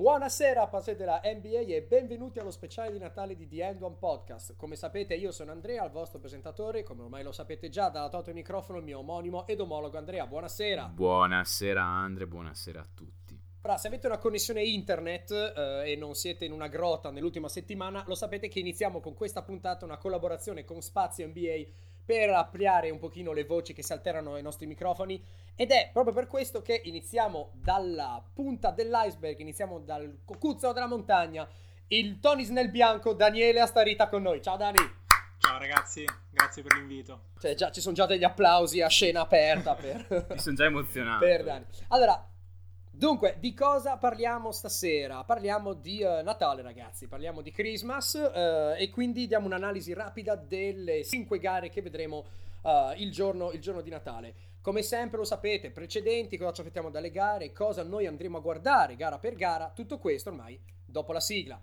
Buonasera, passione della NBA e benvenuti allo speciale di Natale di The End One Podcast. Come sapete io sono Andrea, il vostro presentatore, come ormai lo sapete già, dalla toto il microfono il mio omonimo ed omologo Andrea. Buonasera. Buonasera Andre, buonasera a tutti. Ora, se avete una connessione internet eh, e non siete in una grotta nell'ultima settimana, lo sapete che iniziamo con questa puntata una collaborazione con Spazio NBA per ampliare un pochino le voci che si alternano ai nostri microfoni ed è proprio per questo che iniziamo dalla punta dell'iceberg, iniziamo dal cucuzzolo della montagna, il Tonis nel bianco, Daniele Astarita con noi. Ciao Dani! Ciao ragazzi, grazie per l'invito. Cioè, già, ci sono già degli applausi a scena aperta per... Mi sono già emozionato. per Dani. Allora, Dunque, di cosa parliamo stasera? Parliamo di uh, Natale, ragazzi, parliamo di Christmas uh, e quindi diamo un'analisi rapida delle 5 gare che vedremo uh, il, giorno, il, giorno, di Natale. Come sempre lo sapete, precedenti, cosa ci aspettiamo dalle gare, cosa noi andremo a guardare gara per gara, tutto questo ormai dopo la sigla.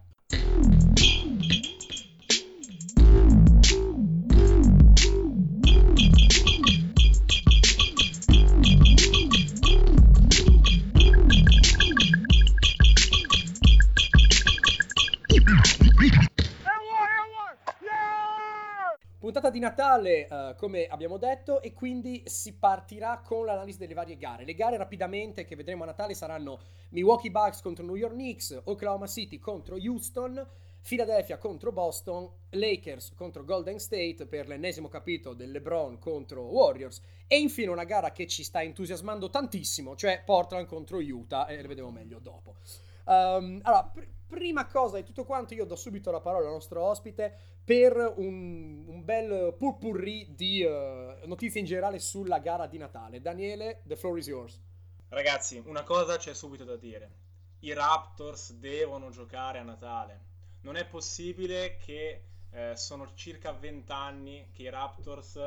Puntata di Natale, uh, come abbiamo detto, e quindi si partirà con l'analisi delle varie gare. Le gare rapidamente che vedremo a Natale saranno Milwaukee Bucks contro New York Knicks, Oklahoma City contro Houston, Philadelphia contro Boston, Lakers contro Golden State per l'ennesimo capitolo del LeBron contro Warriors e infine una gara che ci sta entusiasmando tantissimo, cioè Portland contro Utah e le vedremo meglio dopo. Um, allora, pr- prima cosa di tutto quanto, io do subito la parola al nostro ospite per un, un bel purpurri di uh, notizie in generale sulla gara di Natale. Daniele, the floor is yours. Ragazzi, una cosa c'è subito da dire. I Raptors devono giocare a Natale. Non è possibile che eh, sono circa 20 anni che i Raptors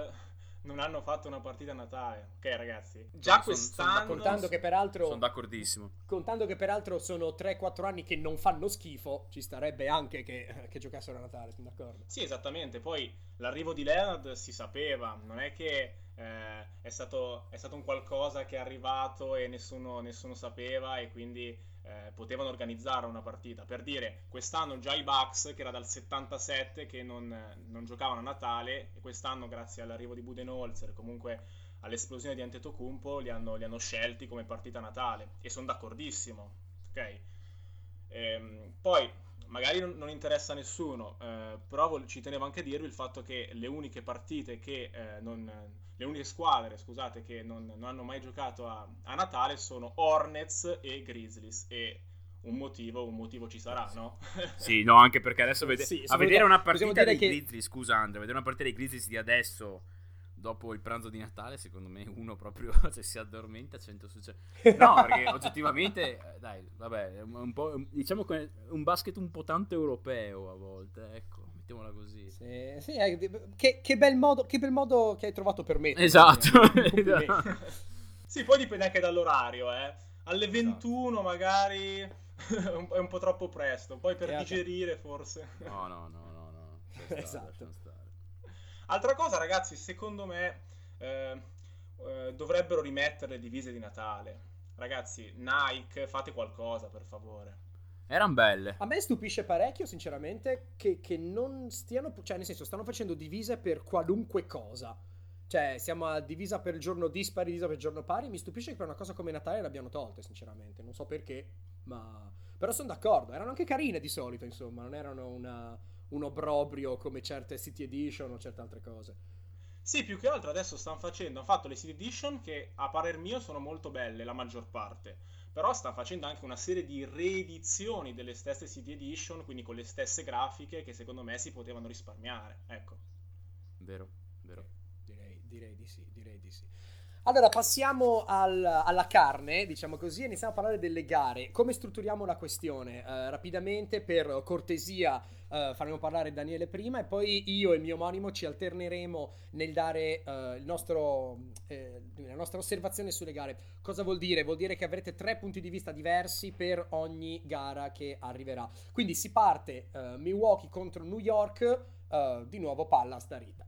non hanno fatto una partita a Natale. Ok, ragazzi. Già no, quest'anno. Son, son contando che peraltro. Sono d'accordissimo. Contando che peraltro sono 3-4 anni che non fanno schifo, ci starebbe anche che, che giocassero a Natale. Sono d'accordo. Sì, esattamente. Poi l'arrivo di Leonard si sapeva. Non è che eh, è, stato, è, stato, un qualcosa che è arrivato e nessuno, nessuno sapeva e quindi eh, potevano organizzare una partita. Per dire, quest'anno già i Bucks, che era dal 77 che non, non giocavano a Natale, e quest'anno grazie all'arrivo di Budenholzer, comunque all'esplosione di Antetokounmpo, li hanno, li hanno scelti come partita Natale. E sono d'accordissimo, ok? Ehm, poi, magari non, non, interessa a nessuno, eh, però ci tenevo anche a dirvi il fatto che le uniche partite che eh, non le uniche squadre, scusate, che non, non hanno mai giocato a, a, Natale sono Hornets e Grizzlies e un motivo, un motivo ci sarà, no? sì, no, anche perché adesso vede- sì, a vedere una partita dei che... Grizzlies, scusa Andrea, vedere una partita dei Grizzlies di adesso dopo il pranzo di Natale, secondo me uno proprio se si addormenta 100 su 100. No, perché oggettivamente, eh, dai, vabbè, un po', diciamo che un basket un po' tanto europeo a volte, ecco mettiamola così. Sì, sì eh, che, che, bel modo, che bel modo che hai trovato per me. Esatto. sì, poi dipende anche dall'orario, eh. Alle 21 esatto. magari è un po' troppo presto, poi per digerire forse. No, no, no, no, no. Stare, esatto. Altra cosa, ragazzi, secondo me eh, eh, dovrebbero rimettere le divise di Natale. Ragazzi, Nike, fate qualcosa, per favore. Erano belle. A me stupisce parecchio, sinceramente, che, che, non stiano. Cioè, nel senso, stanno facendo divise per qualunque cosa. Cioè, siamo a divisa per il giorno dispari, divisa per il giorno pari. Mi stupisce che per una cosa come Natale l'abbiano tolte, sinceramente. Non so perché, ma. Però sono d'accordo. Erano anche carine di solito, insomma. Non erano una, un obbrobrio come certe City Edition o certe altre cose. Sì, più che altro adesso stanno facendo. Hanno fatto le City Edition che, a parer mio, sono molto belle, la maggior parte però sta facendo anche una serie di reedizioni delle stesse CD Edition, quindi con le stesse grafiche che secondo me si potevano risparmiare. Ecco. Vero, vero. Direi, direi di sì, direi di sì. Allora, passiamo al, alla carne, diciamo così, e iniziamo a parlare delle gare. Come strutturiamo la questione? Uh, rapidamente, per cortesia, uh, faremo parlare Daniele prima e poi io e il mio omonimo ci alterneremo nel dare uh, nostro, eh, la nostra osservazione sulle gare. Cosa vuol dire? Vuol dire che avrete tre punti di vista diversi per ogni gara che arriverà. Quindi si parte Milwaukee contro New York, di nuovo palla a starita.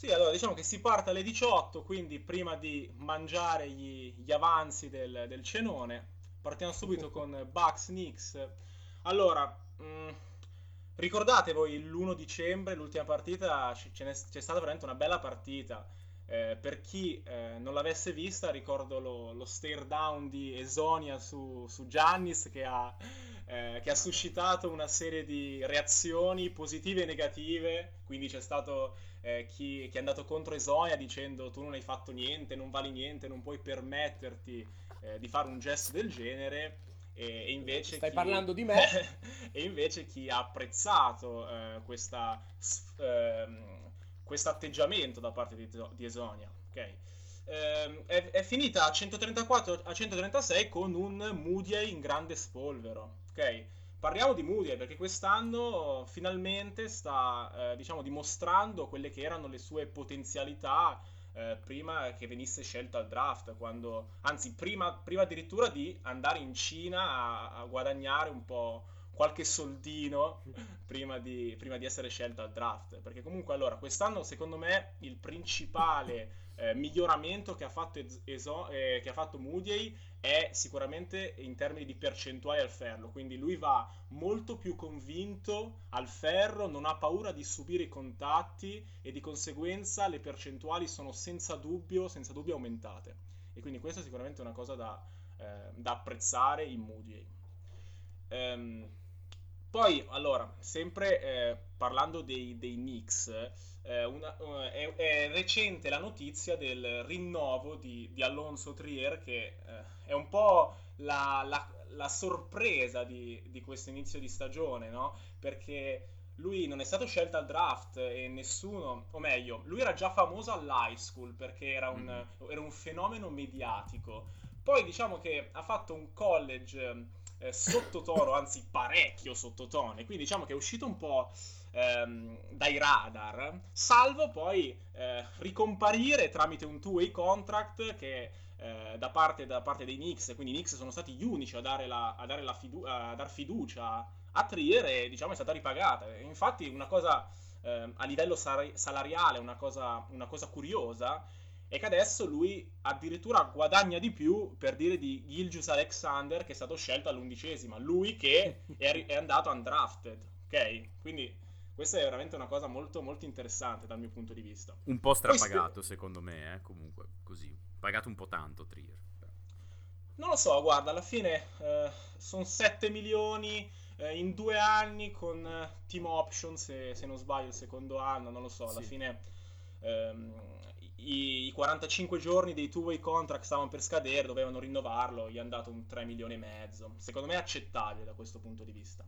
Sì, allora diciamo che si parte alle 18, quindi prima di mangiare gli, gli avanzi del, del, cenone, partiamo subito con Bucks Knicks. Allora, mm, ricordate voi l'1 dicembre, l'ultima partita, c'è stata veramente una bella partita. Eh, per chi eh, non l'avesse vista, ricordo lo, lo stare down di Esonia su, su Giannis che ha, eh, che ha, suscitato una serie di reazioni positive e negative. Quindi c'è stato eh, chi, chi, è andato contro Esonia dicendo tu non hai fatto niente, non vali niente, non puoi permetterti eh, di fare un gesto del genere. E, invece Stai chi... parlando di me? e invece chi ha apprezzato eh, questa ehm, questo atteggiamento da parte di, di Esonia. Okay. Eh, è, è, finita a 134 a 136 con un Moody in grande spolvero. Ok, parliamo di Moody perché quest'anno finalmente sta eh, diciamo dimostrando quelle che erano le sue potenzialità eh, prima che venisse scelto al draft, quando, anzi prima, prima addirittura di andare in Cina a, a guadagnare un po' qualche soldino prima di, prima di, essere scelto al draft. Perché comunque allora quest'anno secondo me il principale eh, miglioramento che ha fatto, Eso, eh, che ha fatto Moody è sicuramente in termini di percentuali al ferro. Quindi lui va molto più convinto al ferro, non ha paura di subire i contatti e di conseguenza le percentuali sono senza dubbio, senza dubbio aumentate. E quindi questa è sicuramente una cosa da, eh, da apprezzare in Moody. Um, poi, allora, sempre eh, parlando dei, dei Knicks, eh, una, uh, è, recente la notizia del rinnovo di, di Alonso Trier, che eh, è un po' la, la, la sorpresa di, di, questo inizio di stagione, no? Perché lui non è stato scelto al draft e nessuno, o meglio, lui era già famoso all'high school perché era un, mm-hmm. era un fenomeno mediatico. Poi diciamo che ha fatto un college eh, sottotono, anzi parecchio sottotono, e quindi diciamo che è uscito un po' ehm, dai radar, salvo poi eh, ricomparire tramite un two-way contract che eh, da, parte, da, parte, dei Knicks, quindi i Knicks sono stati gli unici a dare, la, a dare, fidu- a dar fiducia a Trier e diciamo è stata ripagata. Infatti una cosa eh, a livello sal- salariale, una cosa, una cosa curiosa, e che adesso lui addirittura guadagna di più per dire di Gilgius Alexander che è stato scelto all'undicesima, lui che è, è andato undrafted, ok? Quindi questa è veramente una cosa molto molto interessante dal mio punto di vista. Un po' strapagato Poi, secondo me, eh, comunque, così, pagato un po' tanto Trier. Non lo so, guarda, alla fine eh, sono 7 milioni eh, in due anni con eh, team option, se, se, non sbaglio il secondo anno, non lo so, alla sì. fine... Ehm, i 45 giorni dei two-way contract stavano per scadere, dovevano rinnovarlo, gli hanno dato un 3 milioni e mezzo. Secondo me è accettabile da questo punto di vista.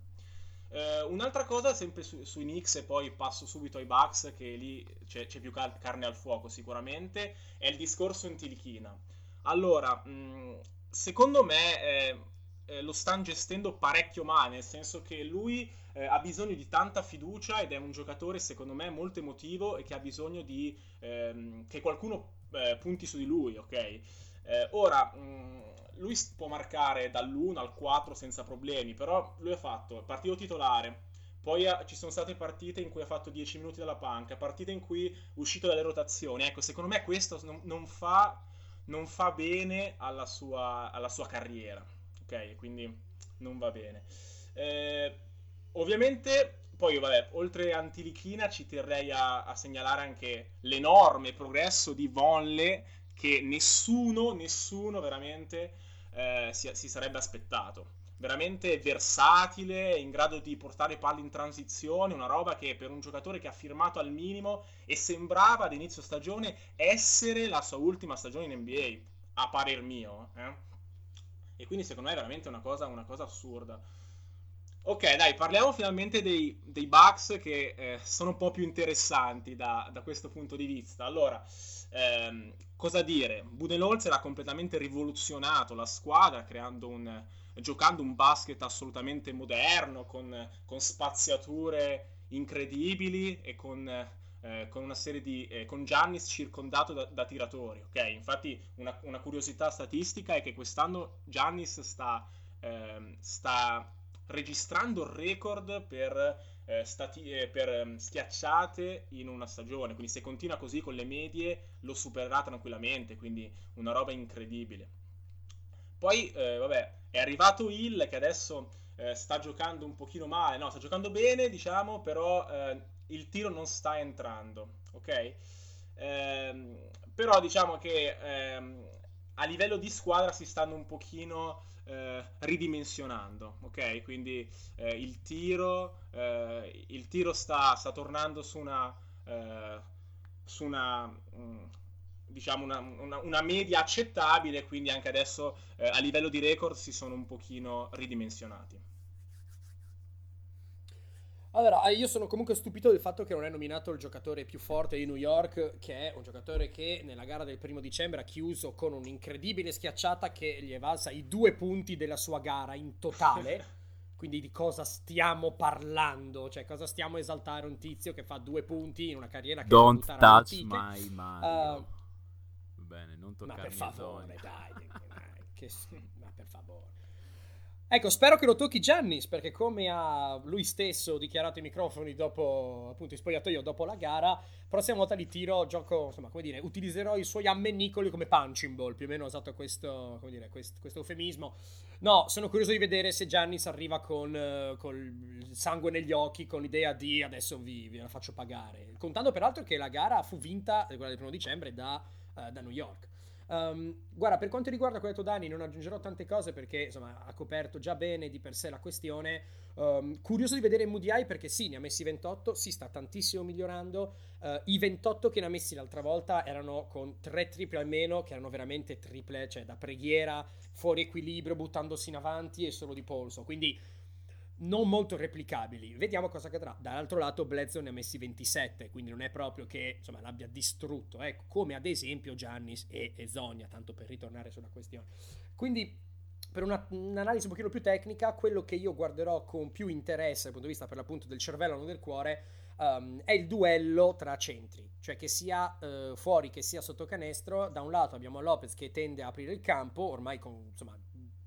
Uh, un'altra cosa, sempre su, sui Knicks, e poi passo subito ai Bucks, che lì c'è, c'è più car- carne al fuoco sicuramente, è il discorso in Tilichina. Allora, mh, secondo me eh, eh, lo stanno gestendo parecchio male, nel senso che lui eh, ha bisogno di tanta fiducia ed è un giocatore secondo me molto emotivo e che ha bisogno di ehm, che qualcuno eh, punti su di lui, ok? Eh, ora, mh, mm, lui può marcare dall'1 al 4 senza problemi, però lui ha fatto partito titolare, poi ci sono state partite in cui ha fatto 10 minuti dalla panca, partite in cui è uscito dalle rotazioni. Ecco, secondo me questo non, non, fa, non fa, bene alla sua, alla sua, carriera, Quindi non va bene. Eh, Ovviamente, poi vabbè, oltre Antilichina ci terrei a, a segnalare anche l'enorme progresso di Vonle che nessuno, nessuno veramente eh, si, si sarebbe aspettato veramente versatile, in grado di portare palle in transizione, una roba che per un giocatore che ha firmato al minimo e sembrava ad inizio stagione essere la sua ultima stagione in NBA, a parer mio. Eh? E quindi secondo me è veramente una cosa, una cosa assurda. Ok, dai, parliamo finalmente dei, dei Bucks che eh, sono un po' più interessanti da, da questo punto di vista. Allora, ehm, cosa dire? Budenholzer ha completamente rivoluzionato la squadra un, giocando un basket assolutamente moderno, con, con spaziature incredibili e con, eh, con una serie di... Eh, con Giannis circondato da, da tiratori, ok? Infatti una, una, curiosità statistica è che quest'anno Giannis sta... Ehm, sta registrando il record per, eh, stati- eh, per um, schiacciate in una stagione. Quindi se continua così con le medie lo supererà tranquillamente, quindi una roba incredibile. Poi, eh, vabbè, è arrivato Hill che adesso eh, sta giocando un pochino male, no, sta giocando bene, diciamo, però eh, il tiro non sta entrando, ok? Ehm, però diciamo che ehm, a livello di squadra si stanno un pochino eh, ridimensionando, ok? Quindi eh, il tiro, eh, il tiro sta, sta, tornando su una, eh, su una mh, mm, diciamo una, una, una, media accettabile, quindi anche adesso eh, a livello di record si sono un pochino ridimensionati. Allora, io sono comunque stupito del fatto che non è nominato il giocatore più forte di New York, che è un giocatore che nella gara del primo dicembre ha chiuso con un'incredibile schiacciata che gli è valsa i due punti della sua gara in totale. Quindi di cosa stiamo parlando? Cioè, cosa stiamo esaltare un tizio che fa due punti in una carriera che Don't touch my Mario. Uh, Bene, non toccare Ma per favore, dai, dai, che, ma per favore. Ecco, spero che lo tocchi Giannis, perché come ha lui stesso dichiarato ai microfoni dopo, appunto, spogliatoio dopo la gara, prossima volta di tiro gioco, insomma, come dire, utilizzerò i suoi ammennicoli come punching ball, più o meno ho usato questo, come dire, questo, questo eufemismo. No, sono curioso di vedere se Giannis arriva con, il sangue negli occhi, con l'idea di adesso vi, vi la faccio pagare. Contando peraltro che la gara fu vinta, quella del primo dicembre, da, uh, da New York. Um, guarda, per quanto riguarda quello detto Dani, non aggiungerò tante cose perché insomma ha coperto già bene di per sé la questione. Um, curioso di vedere Moody perché sì, ne ha messi 28, si sta tantissimo migliorando. Uh, I 28 che ne ha messi l'altra volta erano con tre triple almeno, che erano veramente triple, cioè da preghiera, fuori equilibrio, buttandosi in avanti e solo di polso. Quindi non molto replicabili. Vediamo cosa accadrà. Dall'altro lato, Bledsoe ne ha messi 27, quindi non è proprio che insomma, l'abbia distrutto, ecco, come ad esempio Giannis e, e Zonia, tanto per ritornare sulla questione. Quindi, per una, un'analisi un pochino più tecnica, quello che io guarderò con più interesse dal punto di vista per l'appunto del cervello, non del cuore, um, è il duello tra centri, cioè che sia uh, fuori che sia sotto canestro. Da un lato abbiamo Lopez che tende a aprire il campo, ormai con insomma,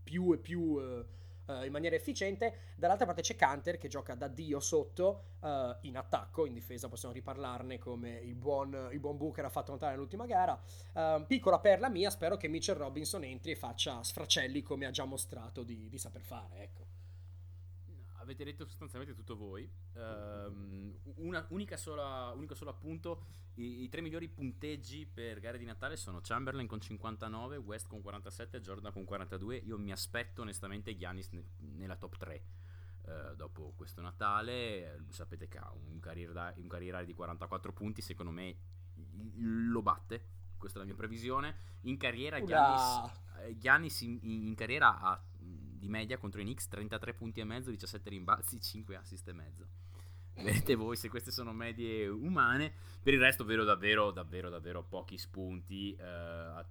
più e più... Uh, uh, in maniera efficiente. Dall'altra parte c'è Canter che gioca da dio sotto uh, in attacco, in difesa possiamo riparlarne come il buon, il buon Booker ha fatto notare nell'ultima gara. Uh, piccola perla mia, spero che Mitchell Robinson entri e faccia sfracelli come ha già mostrato di, di saper fare. Ecco avete detto sostanzialmente tutto voi. Um, una, unica sola, unico solo appunto: i, i, tre migliori punteggi per gare di Natale sono Chamberlain con 59, West con 47, Jordan con 42. Io mi aspetto onestamente Giannis ne, nella top 3. Uh, eh, dopo questo Natale, sapete che ha un, carriera, un carriera di 44 punti. Secondo me lo batte. Questa è la mia previsione. In carriera, Giannis, eh, Giannis in, in carriera ha di media contro i Knicks, 33 punti e mezzo, 17 rimbalzi, 5 assist e mezzo. Vedete voi se queste sono medie umane. Per il resto vedo davvero, davvero, davvero pochi spunti. Eh, a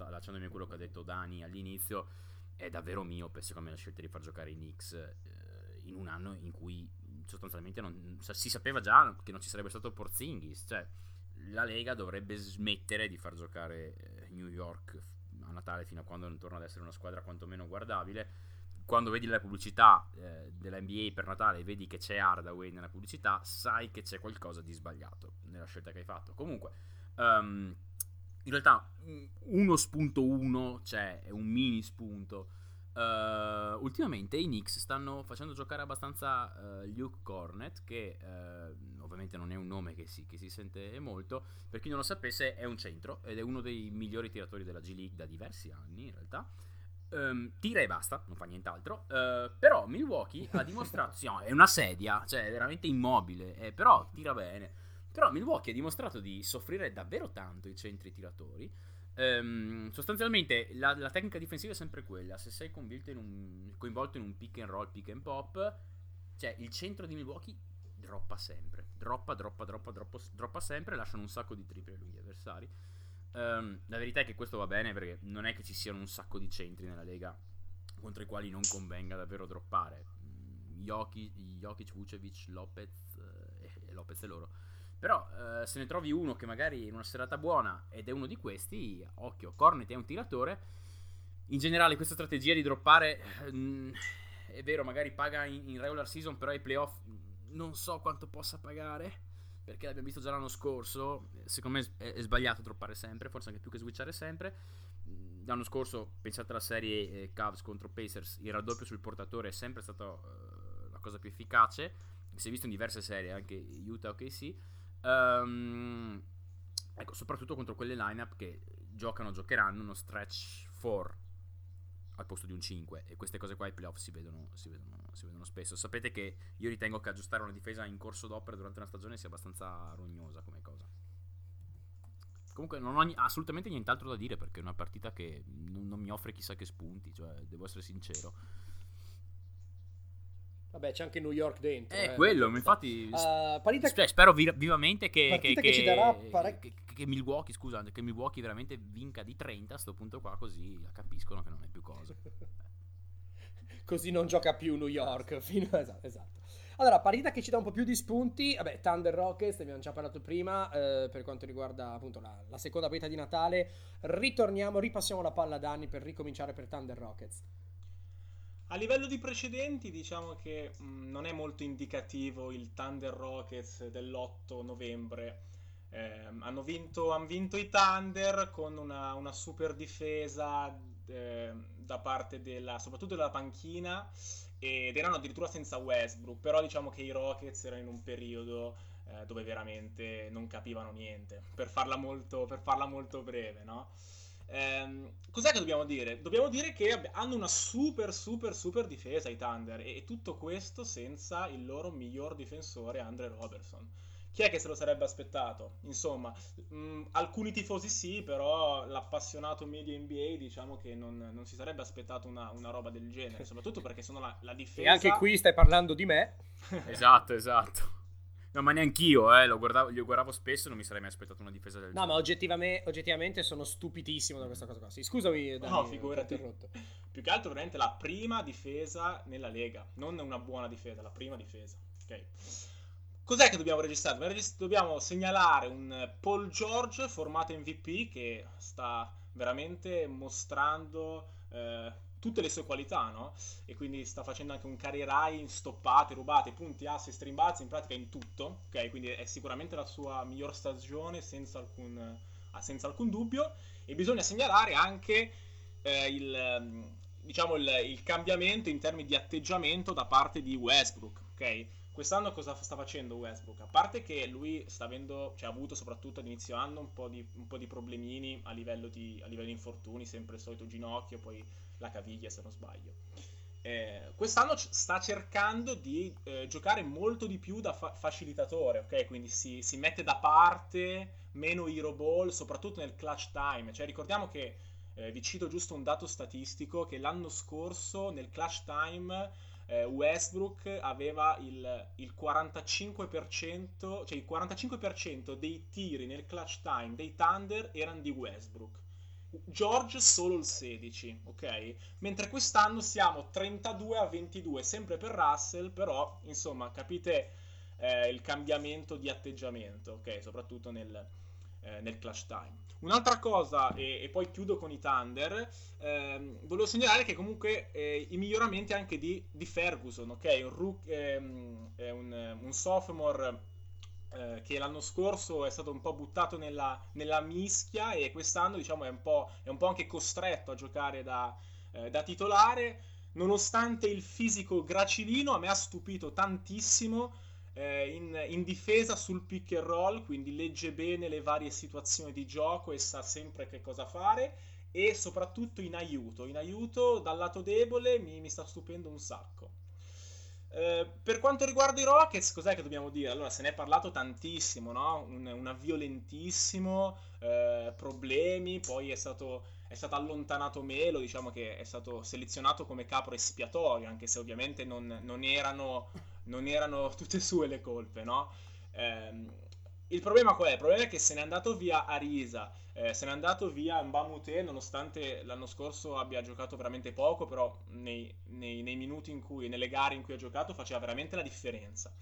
quello che ha detto Dani all'inizio, è davvero miope secondo me la scelta di far giocare i Knicks eh, in un anno in cui sostanzialmente non, si sapeva già che non ci sarebbe stato Porzingis. Cioè, la Lega dovrebbe smettere di far giocare eh, New York a Natale fino a quando non torna ad essere una squadra quantomeno guardabile quando vedi la pubblicità eh, della NBA per Natale e vedi che c'è Hardaway nella pubblicità, sai che c'è qualcosa di sbagliato nella scelta che hai fatto. Comunque, um, in realtà uno spunto uno c'è, è un mini spunto. Uh, ultimamente i Knicks stanno facendo giocare abbastanza uh, Luke Cornet, che uh, ovviamente non è un nome che si, che si, sente molto. Per chi non lo sapesse, è un centro ed è uno dei migliori tiratori della G League da diversi anni in realtà. Um, tira e basta, non fa nient'altro. Uh, però Milwaukee ha dimostrato. sì, no, è una sedia, cioè è veramente immobile. Eh, però tira bene. Però Milwaukee ha dimostrato di soffrire davvero tanto i centri tiratori. Um, sostanzialmente la, la, tecnica difensiva è sempre quella. Se sei in un, coinvolto in un pick and roll, pick and pop, cioè il centro di Milwaukee droppa sempre. Droppa, droppa, droppa, droppa, droppa sempre. Lasciano un sacco di triple agli avversari. Um, la verità è che questo va bene perché non è che ci siano un sacco di centri nella Lega contro i quali non convenga davvero droppare. Mm, Jokic, Vucevic, Lopez eh, Lopez e loro. Però eh, se ne trovi uno che magari in una serata buona ed è uno di questi, occhio, Cornet è un tiratore. In generale questa strategia di droppare mm, è vero, magari paga in, in regular season, però ai playoff non so quanto possa pagare perché l'abbiamo visto già l'anno scorso, secondo me è, è sbagliato droppare sempre, forse anche più che switchare sempre. l'anno scorso, pensate alla serie eh, Cavs contro Pacers, il raddoppio sul portatore è sempre stata uh, la cosa più efficace. Si è visto in diverse serie, anche Utah o KC. Um, ecco, soprattutto contro quelle lineup che giocano, giocheranno uno stretch 4 al posto di un 5 e queste cose qua ai playoff si vedono, si, vedono, si vedono, spesso. Sapete che io ritengo che aggiustare una difesa in corso d'opera durante una stagione sia abbastanza rognosa come cosa. Comunque non ho assolutamente nient'altro da dire perché è una partita che non, non mi offre chissà che spunti, cioè devo essere sincero. Vabbè, c'è anche New York dentro. È eh, quello, infatti. Uh, partita... Cioè, spero vi- vivamente che, che, che, ci darà parec- che, che, Milwaukee, scusa, che Milwaukee veramente vinca di 30 a questo punto qua, così capiscono che non è più cosa. così non gioca più New York. Fino... esatto, esatto. Allora, partita che ci dà un po' più di spunti. Vabbè, Thunder Rockets, ne abbiamo già parlato prima. Eh, per quanto riguarda appunto la, la seconda partita di Natale, ritorniamo, ripassiamo la palla a Danni per ricominciare per Thunder Rockets. A livello di precedenti, diciamo che mh, mm, non è molto indicativo il Thunder Rockets dell'8 novembre. Eh, hanno, vinto, hanno, vinto, i Thunder con una, una super difesa eh, da parte della, soprattutto della panchina ed erano addirittura senza Westbrook, però diciamo che i Rockets erano in un periodo eh, dove veramente non capivano niente, per farla molto, per farla molto breve, no? Ehm, cos'è che dobbiamo dire? Dobbiamo dire che hanno una super, super, super difesa i Thunder e, e tutto questo senza il loro miglior difensore Andre Robertson. Chi è che se lo sarebbe aspettato? Insomma, mh, mm, alcuni tifosi sì, però l'appassionato media NBA diciamo che non, non si sarebbe aspettato una, una, roba del genere, soprattutto perché sono la, la difesa... E anche qui stai parlando di me. esatto, esatto. No, ma neanch'io, eh, lo guardavo, lo guardavo spesso e non mi sarei mai aspettato una difesa del no, genere. No, ma oggettivamente, oggettivamente, sono stupidissimo da questa cosa qua. Sì, scusami, Dani, No, figurati. Più che altro, veramente la prima difesa nella Lega. Non una buona difesa, la prima difesa. Ok. Cos'è che dobbiamo registrare? Dobbiamo segnalare un Paul George formato MVP che sta veramente mostrando... Eh, tutte le sue qualità, no? E quindi sta facendo anche un career high in stoppate, rubate, punti, assist, rimbalzi, in pratica in tutto, ok? Quindi è sicuramente la sua miglior stagione senza alcun, ah, senza alcun dubbio. E bisogna segnalare anche eh, il, ehm, diciamo il, il, cambiamento in termini di atteggiamento da parte di Westbrook, ok? Quest'anno cosa sta facendo Westbrook? A parte che lui sta avendo, cioè ha avuto soprattutto ad inizio anno un po' di, un po di problemini a livello di, a livello di infortuni, sempre il solito ginocchio, poi la caviglia se non sbaglio. Eh, quest'anno sta cercando di eh, giocare molto di più da fa- facilitatore, ok? Quindi si, si, mette da parte meno hero ball, soprattutto nel clutch time. Cioè, ricordiamo che, eh, vi cito giusto un dato statistico, che l'anno scorso nel clutch time eh, Westbrook aveva il, il 45%, cioè il 45% dei tiri nel clutch time dei Thunder erano di Westbrook. George solo il 16, ok? Mentre quest'anno siamo 32 a 22, sempre per Russell, però insomma capite eh, il cambiamento di atteggiamento, ok? Soprattutto nel, eh, nel clutch time. Un'altra cosa, e, e, poi chiudo con i Thunder, ehm, volevo segnalare che comunque eh, i miglioramenti anche di, di Ferguson, ok? Un, rook, ehm, un, un sophomore eh, che l'anno scorso è stato un po' buttato nella, nella mischia e quest'anno diciamo è un, po', è un po' anche costretto a giocare da, eh, da titolare nonostante il fisico gracilino a me ha stupito tantissimo eh, in, in, difesa sul pick and roll quindi legge bene le varie situazioni di gioco e sa sempre che cosa fare e soprattutto in aiuto in aiuto dal lato debole mi, mi sta stupendo un sacco eh, per quanto riguarda i Rockets, cos'è che dobbiamo dire? Allora, se ne è parlato tantissimo, no? Un, un violentissimo, eh, problemi, poi è stato, è stato, allontanato Melo, diciamo che è stato selezionato come capro espiatorio, anche se ovviamente non, non, erano, non erano, tutte sue le colpe, no? Eh, il problema qual è? Il problema è che se n'è andato via Arisa, eh, se n'è andato via Mbamute, nonostante l'anno scorso abbia giocato veramente poco, però nei, nei, nei, minuti in cui, nelle gare in cui ha giocato faceva veramente la differenza.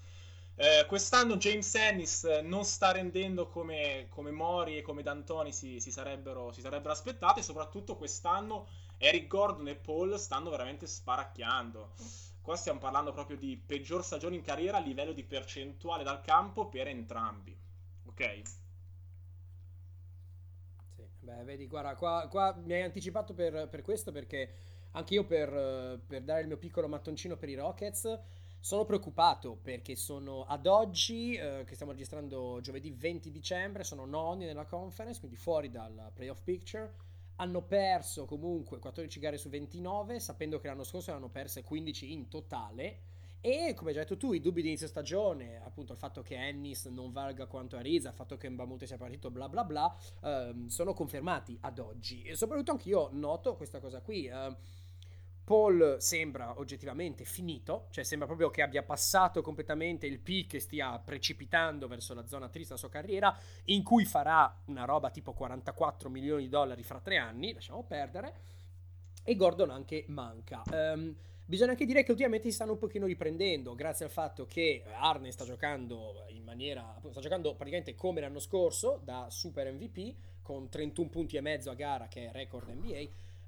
Eh, quest'anno James Ennis non sta rendendo come, come Mori e come D'Antoni si, si, sarebbero, si sarebbero aspettati soprattutto quest'anno Eric Gordon e Paul stanno veramente sparacchiando. Qua stiamo parlando proprio di peggior stagione in carriera a livello di percentuale dal campo per entrambi. Ok? Beh, vedi, guarda, qua, qua mi hai anticipato per, per questo perché anche io per, per, dare il mio piccolo mattoncino per i Rockets sono preoccupato perché sono ad oggi, eh, che stiamo registrando giovedì 20 dicembre, sono nonni nella conference, quindi fuori dal playoff picture. Hanno perso comunque 14 gare su 29, sapendo che l'anno scorso ne hanno perse 15 in totale. E come hai già detto tu, i dubbi di inizio stagione, appunto il fatto che Ennis non valga quanto Ariza, il fatto che Mbamute sia partito, bla bla bla, ehm, sono confermati ad oggi. E soprattutto anch'io noto questa cosa qui. Eh, Paul sembra oggettivamente finito, cioè sembra proprio che abbia passato completamente il peak e stia precipitando verso la zona triste della sua carriera, in cui farà una roba tipo 44 milioni di dollari fra tre anni, lasciamo perdere, e Gordon anche manca. Um, bisogna anche dire che ultimamente si stanno un pochino riprendendo, grazie al fatto che Arne sta giocando in maniera, sta giocando praticamente come l'anno scorso, da super MVP, con 31 punti e mezzo a gara, che è record NBA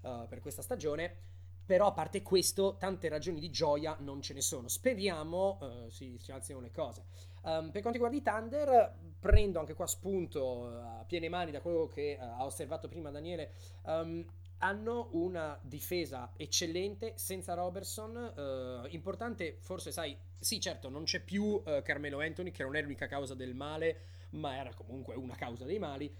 uh, eh, per questa stagione però a parte questo, tante ragioni di gioia non ce ne sono. Speriamo uh, si, si, alzino le cose. Um, per quanto riguarda i Thunder, prendo anche qua spunto uh, a piene mani da quello che uh, ha osservato prima Daniele. Um, hanno una difesa eccellente senza Robertson. importante, forse sai, sì, certo, non c'è più Carmelo Anthony, che non è l'unica causa del male, ma era comunque una causa dei mali.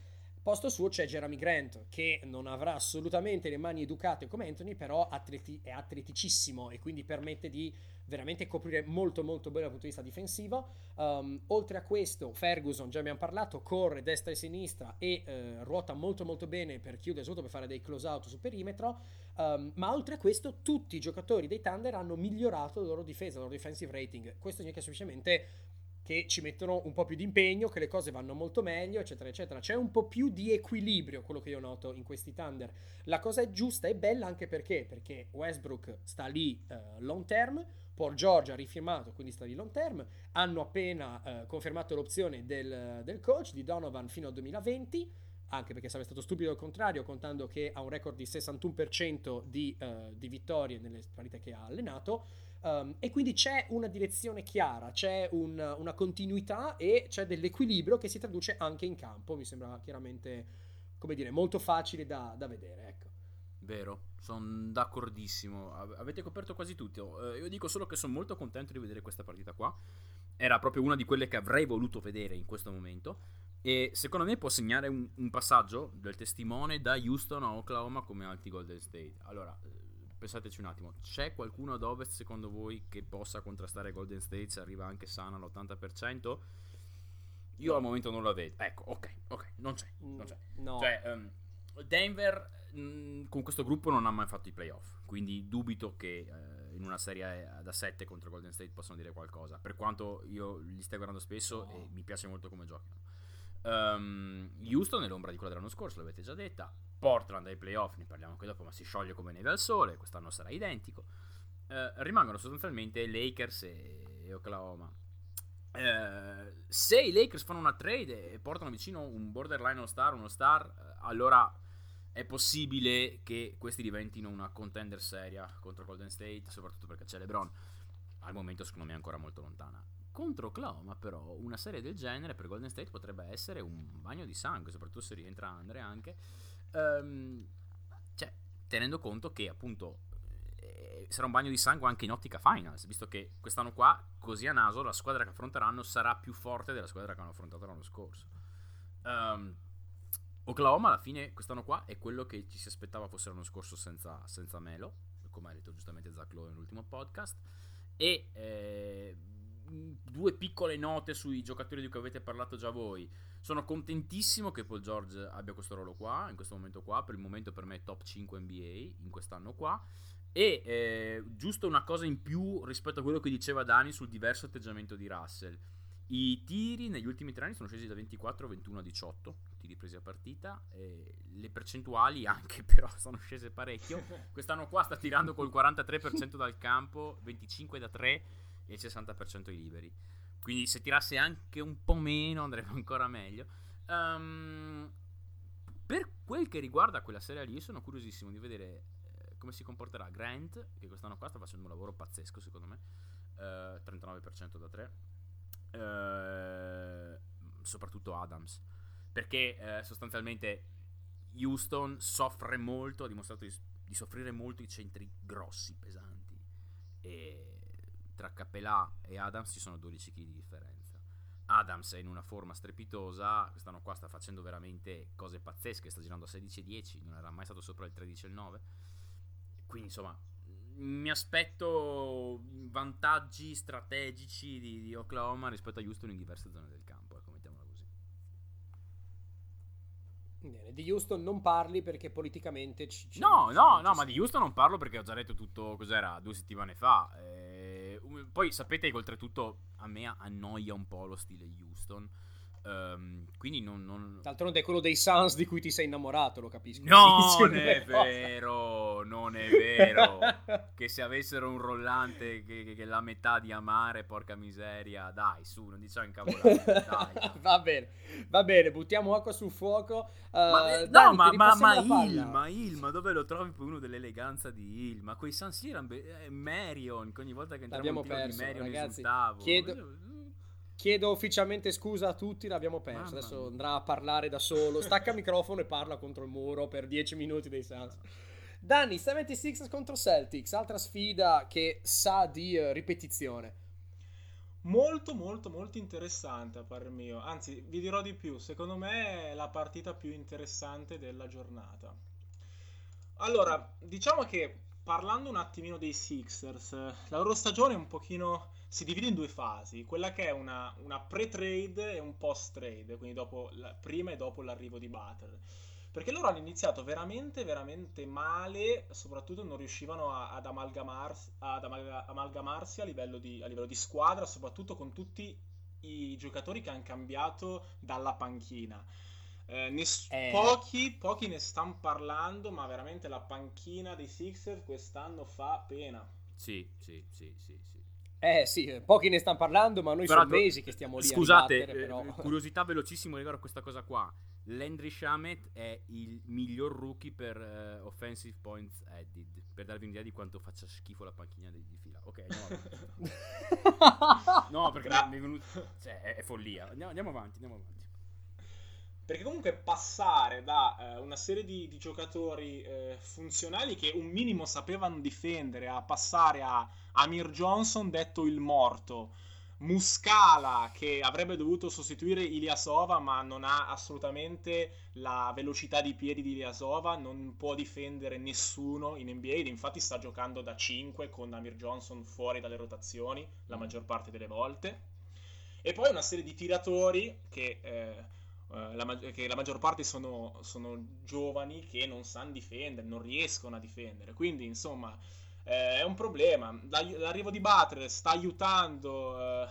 Posto suo c'è Jeremy Grant, che non avrà assolutamente le mani educate come Anthony, però atleti- è atleticissimo e quindi permette di veramente coprire molto molto bene dal punto di vista difensivo. Um, oltre a questo, Ferguson, già abbiamo parlato, corre destra e sinistra e uh, ruota molto molto bene per chiudere sotto, per fare dei close out su perimetro. Um, ma oltre a questo, tutti i giocatori dei Thunder hanno migliorato la loro difesa, la loro defensive rating. Questo significa semplicemente che ci mettono un po' più di impegno, che le cose vanno molto meglio, eccetera, eccetera. C'è un po' più di equilibrio, quello che io noto in questi Thunder. La cosa è giusta e bella anche perché, perché Westbrook sta lì uh, long term, Paul George ha rifirmato, quindi sta lì long term, hanno appena uh, confermato l'opzione del, del coach di Donovan fino al 2020, anche perché sarebbe stato stupido il contrario, contando che ha un record di 61% di, uh, di vittorie nelle partite che ha allenato. Um, e quindi c'è una direzione chiara, c'è un, una continuità e c'è dell'equilibrio che si traduce anche in campo. Mi sembra chiaramente, come dire, molto facile da, da vedere. Ecco. Vero, sono d'accordissimo. Avete coperto quasi tutto. Uh, io dico solo che sono molto contento di vedere questa partita qua. Era proprio una di quelle che avrei voluto vedere in questo momento. E secondo me può segnare un, un passaggio del testimone da Houston a Oklahoma come alti Golden State. Allora, pensateci un attimo, c'è qualcuno ad ovest secondo voi che possa contrastare Golden State se arriva anche sana all'80%? Io no. al momento non lo vedo. Ecco, ok, ok, non c'è. Non c'è. No. Cioè, um, Denver mh, mm, con questo gruppo non ha mai fatto i playoff, quindi dubito che uh, in una serie da 7 contro Golden State possano dire qualcosa, per quanto io li stai guardando spesso no. e mi piace molto come giocano. Um, Houston è l'ombra di quella dell'anno scorso, l'avete già detta. Portland ai playoff, ne parliamo anche dopo, ma si scioglie come neve al sole, quest'anno sarà identico. Uh, rimangono sostanzialmente Lakers e, Oklahoma. Uh, se i Lakers fanno una trade e portano vicino un borderline all star, uno star, uh, allora è possibile che questi diventino una contender seria contro Golden State, soprattutto perché c'è LeBron. Al momento secondo me è ancora molto lontana. Contro Oklahoma, però, una serie del genere per Golden State potrebbe essere un bagno di sangue, soprattutto se rientra Andre anche. Um, cioè, tenendo conto che appunto eh, sarà un bagno di sangue anche in ottica finals, visto che quest'anno qua, così a naso, la squadra che affronteranno sarà più forte della squadra che hanno affrontato l'anno scorso. Um, Oklahoma alla fine quest'anno qua è quello che ci si aspettava fosse l'anno scorso senza, senza Melo, come ha detto giustamente Zach Lowe nell'ultimo podcast. E eh, due piccole note sui giocatori di cui avete parlato già voi. Sono contentissimo che Paul George abbia questo ruolo qua, in questo momento qua, per il momento per me è top 5 NBA in quest'anno qua. E eh, giusto una cosa in più rispetto a quello che diceva Dani sul diverso atteggiamento di Russell. I tiri negli ultimi tre anni sono scesi da 24 a 21 a 18, tiri presi a partita, le percentuali anche però sono scese parecchio. Quest'anno qua sta tirando col 43% dal campo, 25 da 3 e il 60% i liberi. Quindi se tirasse anche un po' meno andrebbe ancora meglio. Um, per quel che riguarda quella serie lì, sono curiosissimo di vedere eh, come si comporterà Grant, che quest'anno qua sta facendo un lavoro pazzesco secondo me, uh, eh, 39% da 3, uh, soprattutto Adams, perché uh, sostanzialmente Houston soffre molto, ha dimostrato di, di, soffrire molto i centri grossi, pesanti. E tra Capelà e Adams ci sono 12 kg di differenza. Adams è in una forma strepitosa, quest'anno qua sta facendo veramente cose pazzesche, sta girando a 16-10, non era mai stato sopra il 13 9. Quindi insomma, mi aspetto vantaggi strategici di, di Oklahoma rispetto a Houston in diverse zone del campo. Bene, di Houston non parli perché politicamente ci... ci no, no, no, ma di Houston non parlo perché ho già detto tutto, cos'era, due settimane fa. Eh, poi sapete che oltretutto a me annoia un po' lo stile Houston. Um, quindi non, non... D'altronde è quello dei Suns di cui ti sei innamorato, lo capisco. No, non è vero, non è vero. che se avessero un rollante che, che, che, la metà di amare, porca miseria, dai, su, non diciamo incavolate. dai, va bene, va bene, buttiamo acqua sul fuoco. Uh, ma, eh, Dani, no, ma, ma, ma Ilma, Ilma, dove lo trovi poi uno dell'eleganza di Ilma? Quei Suns erano eh, Marion, che ogni volta che entriamo in tiro di Marion ragazzi, esultavo. Chiedo... Chiedo ufficialmente scusa a tutti, l'abbiamo perso. Mamma Adesso mia. andrà a parlare da solo. Stacca il microfono e parla contro il muro per 10 minuti dei Suns. Danny, 76 contro Celtics, altra sfida che sa di uh, ripetizione. Molto, molto, molto interessante a parer mio. Anzi, vi dirò di più. Secondo me è la partita più interessante della giornata. Allora, diciamo che parlando un attimino dei Sixers, la loro stagione un pochino si divide in due fasi, quella che è una, una pre-trade e un post-trade, quindi la, prima e dopo l'arrivo di Butler. Perché loro hanno iniziato veramente, veramente male, soprattutto non riuscivano a, ad, amalgamarsi, ad amalgamarsi a, livello di, a livello di squadra, soprattutto con tutti i giocatori che hanno cambiato dalla panchina. Eh, ness- eh. Pochi, pochi ne stanno parlando, ma veramente la panchina dei Sixers quest'anno fa pena. Sì, sì, sì, sì, sì. Eh sì, pochi ne stanno parlando, ma noi sono mesi che stiamo lì Scusate, a Scusate, eh, curiosità velocissimo riguardo a questa cosa qua. Landry Shamet è il miglior rookie per uh, offensive points added, per darvi un'idea di quanto faccia schifo la panchina di, di fila. Ok, andiamo avanti. no, perché è venuto... Cioè, è, è follia. Andiamo, andiamo avanti, andiamo avanti. Perché comunque passare da eh, una serie di, di giocatori eh, funzionali che un minimo sapevano difendere a passare a Amir Johnson, detto il morto, Muscala che avrebbe dovuto sostituire Iliasova ma non ha assolutamente la velocità di piedi di Iliasova, non può difendere nessuno in NBA infatti sta giocando da 5 con Amir Johnson fuori dalle rotazioni la maggior parte delle volte. E poi una serie di tiratori che... Eh, eh, la, che la maggior parte sono, sono, giovani che non sanno difendere, non riescono a difendere. Quindi, insomma, eh, è un problema. L'arrivo di Butler sta aiutando, eh,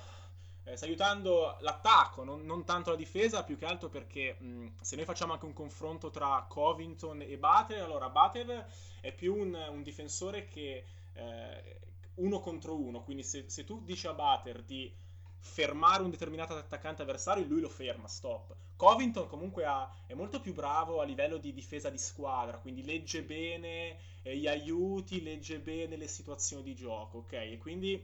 eh, sta aiutando l'attacco, non, non, tanto la difesa, più che altro perché mh, se noi facciamo anche un confronto tra Covington e Butler, allora Butler è più un, un difensore che eh, uno contro uno. Quindi, se, se tu dici a Butler di fermare un determinato attaccante avversario, lui lo ferma, stop. Covington comunque ha, è molto più bravo a livello di difesa di squadra, quindi legge bene eh, gli aiuti, legge bene le situazioni di gioco, ok? E quindi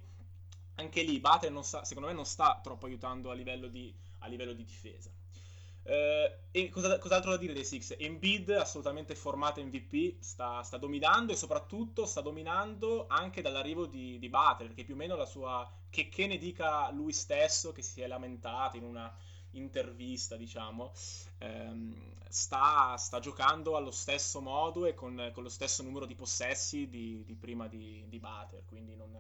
anche lì Butler sta, secondo me non sta troppo aiutando a livello di, a livello di difesa. Uh, e cosa, cos'altro da dire dei Six? Embiid assolutamente formato MVP, sta, sta, dominando e soprattutto sta dominando anche dall'arrivo di, di Butler, che più o meno la sua... Che, che, ne dica lui stesso, che si è lamentato in una intervista, diciamo, ehm, sta, sta, giocando allo stesso modo e con, con lo stesso numero di possessi di, di prima di, di Butler, quindi non,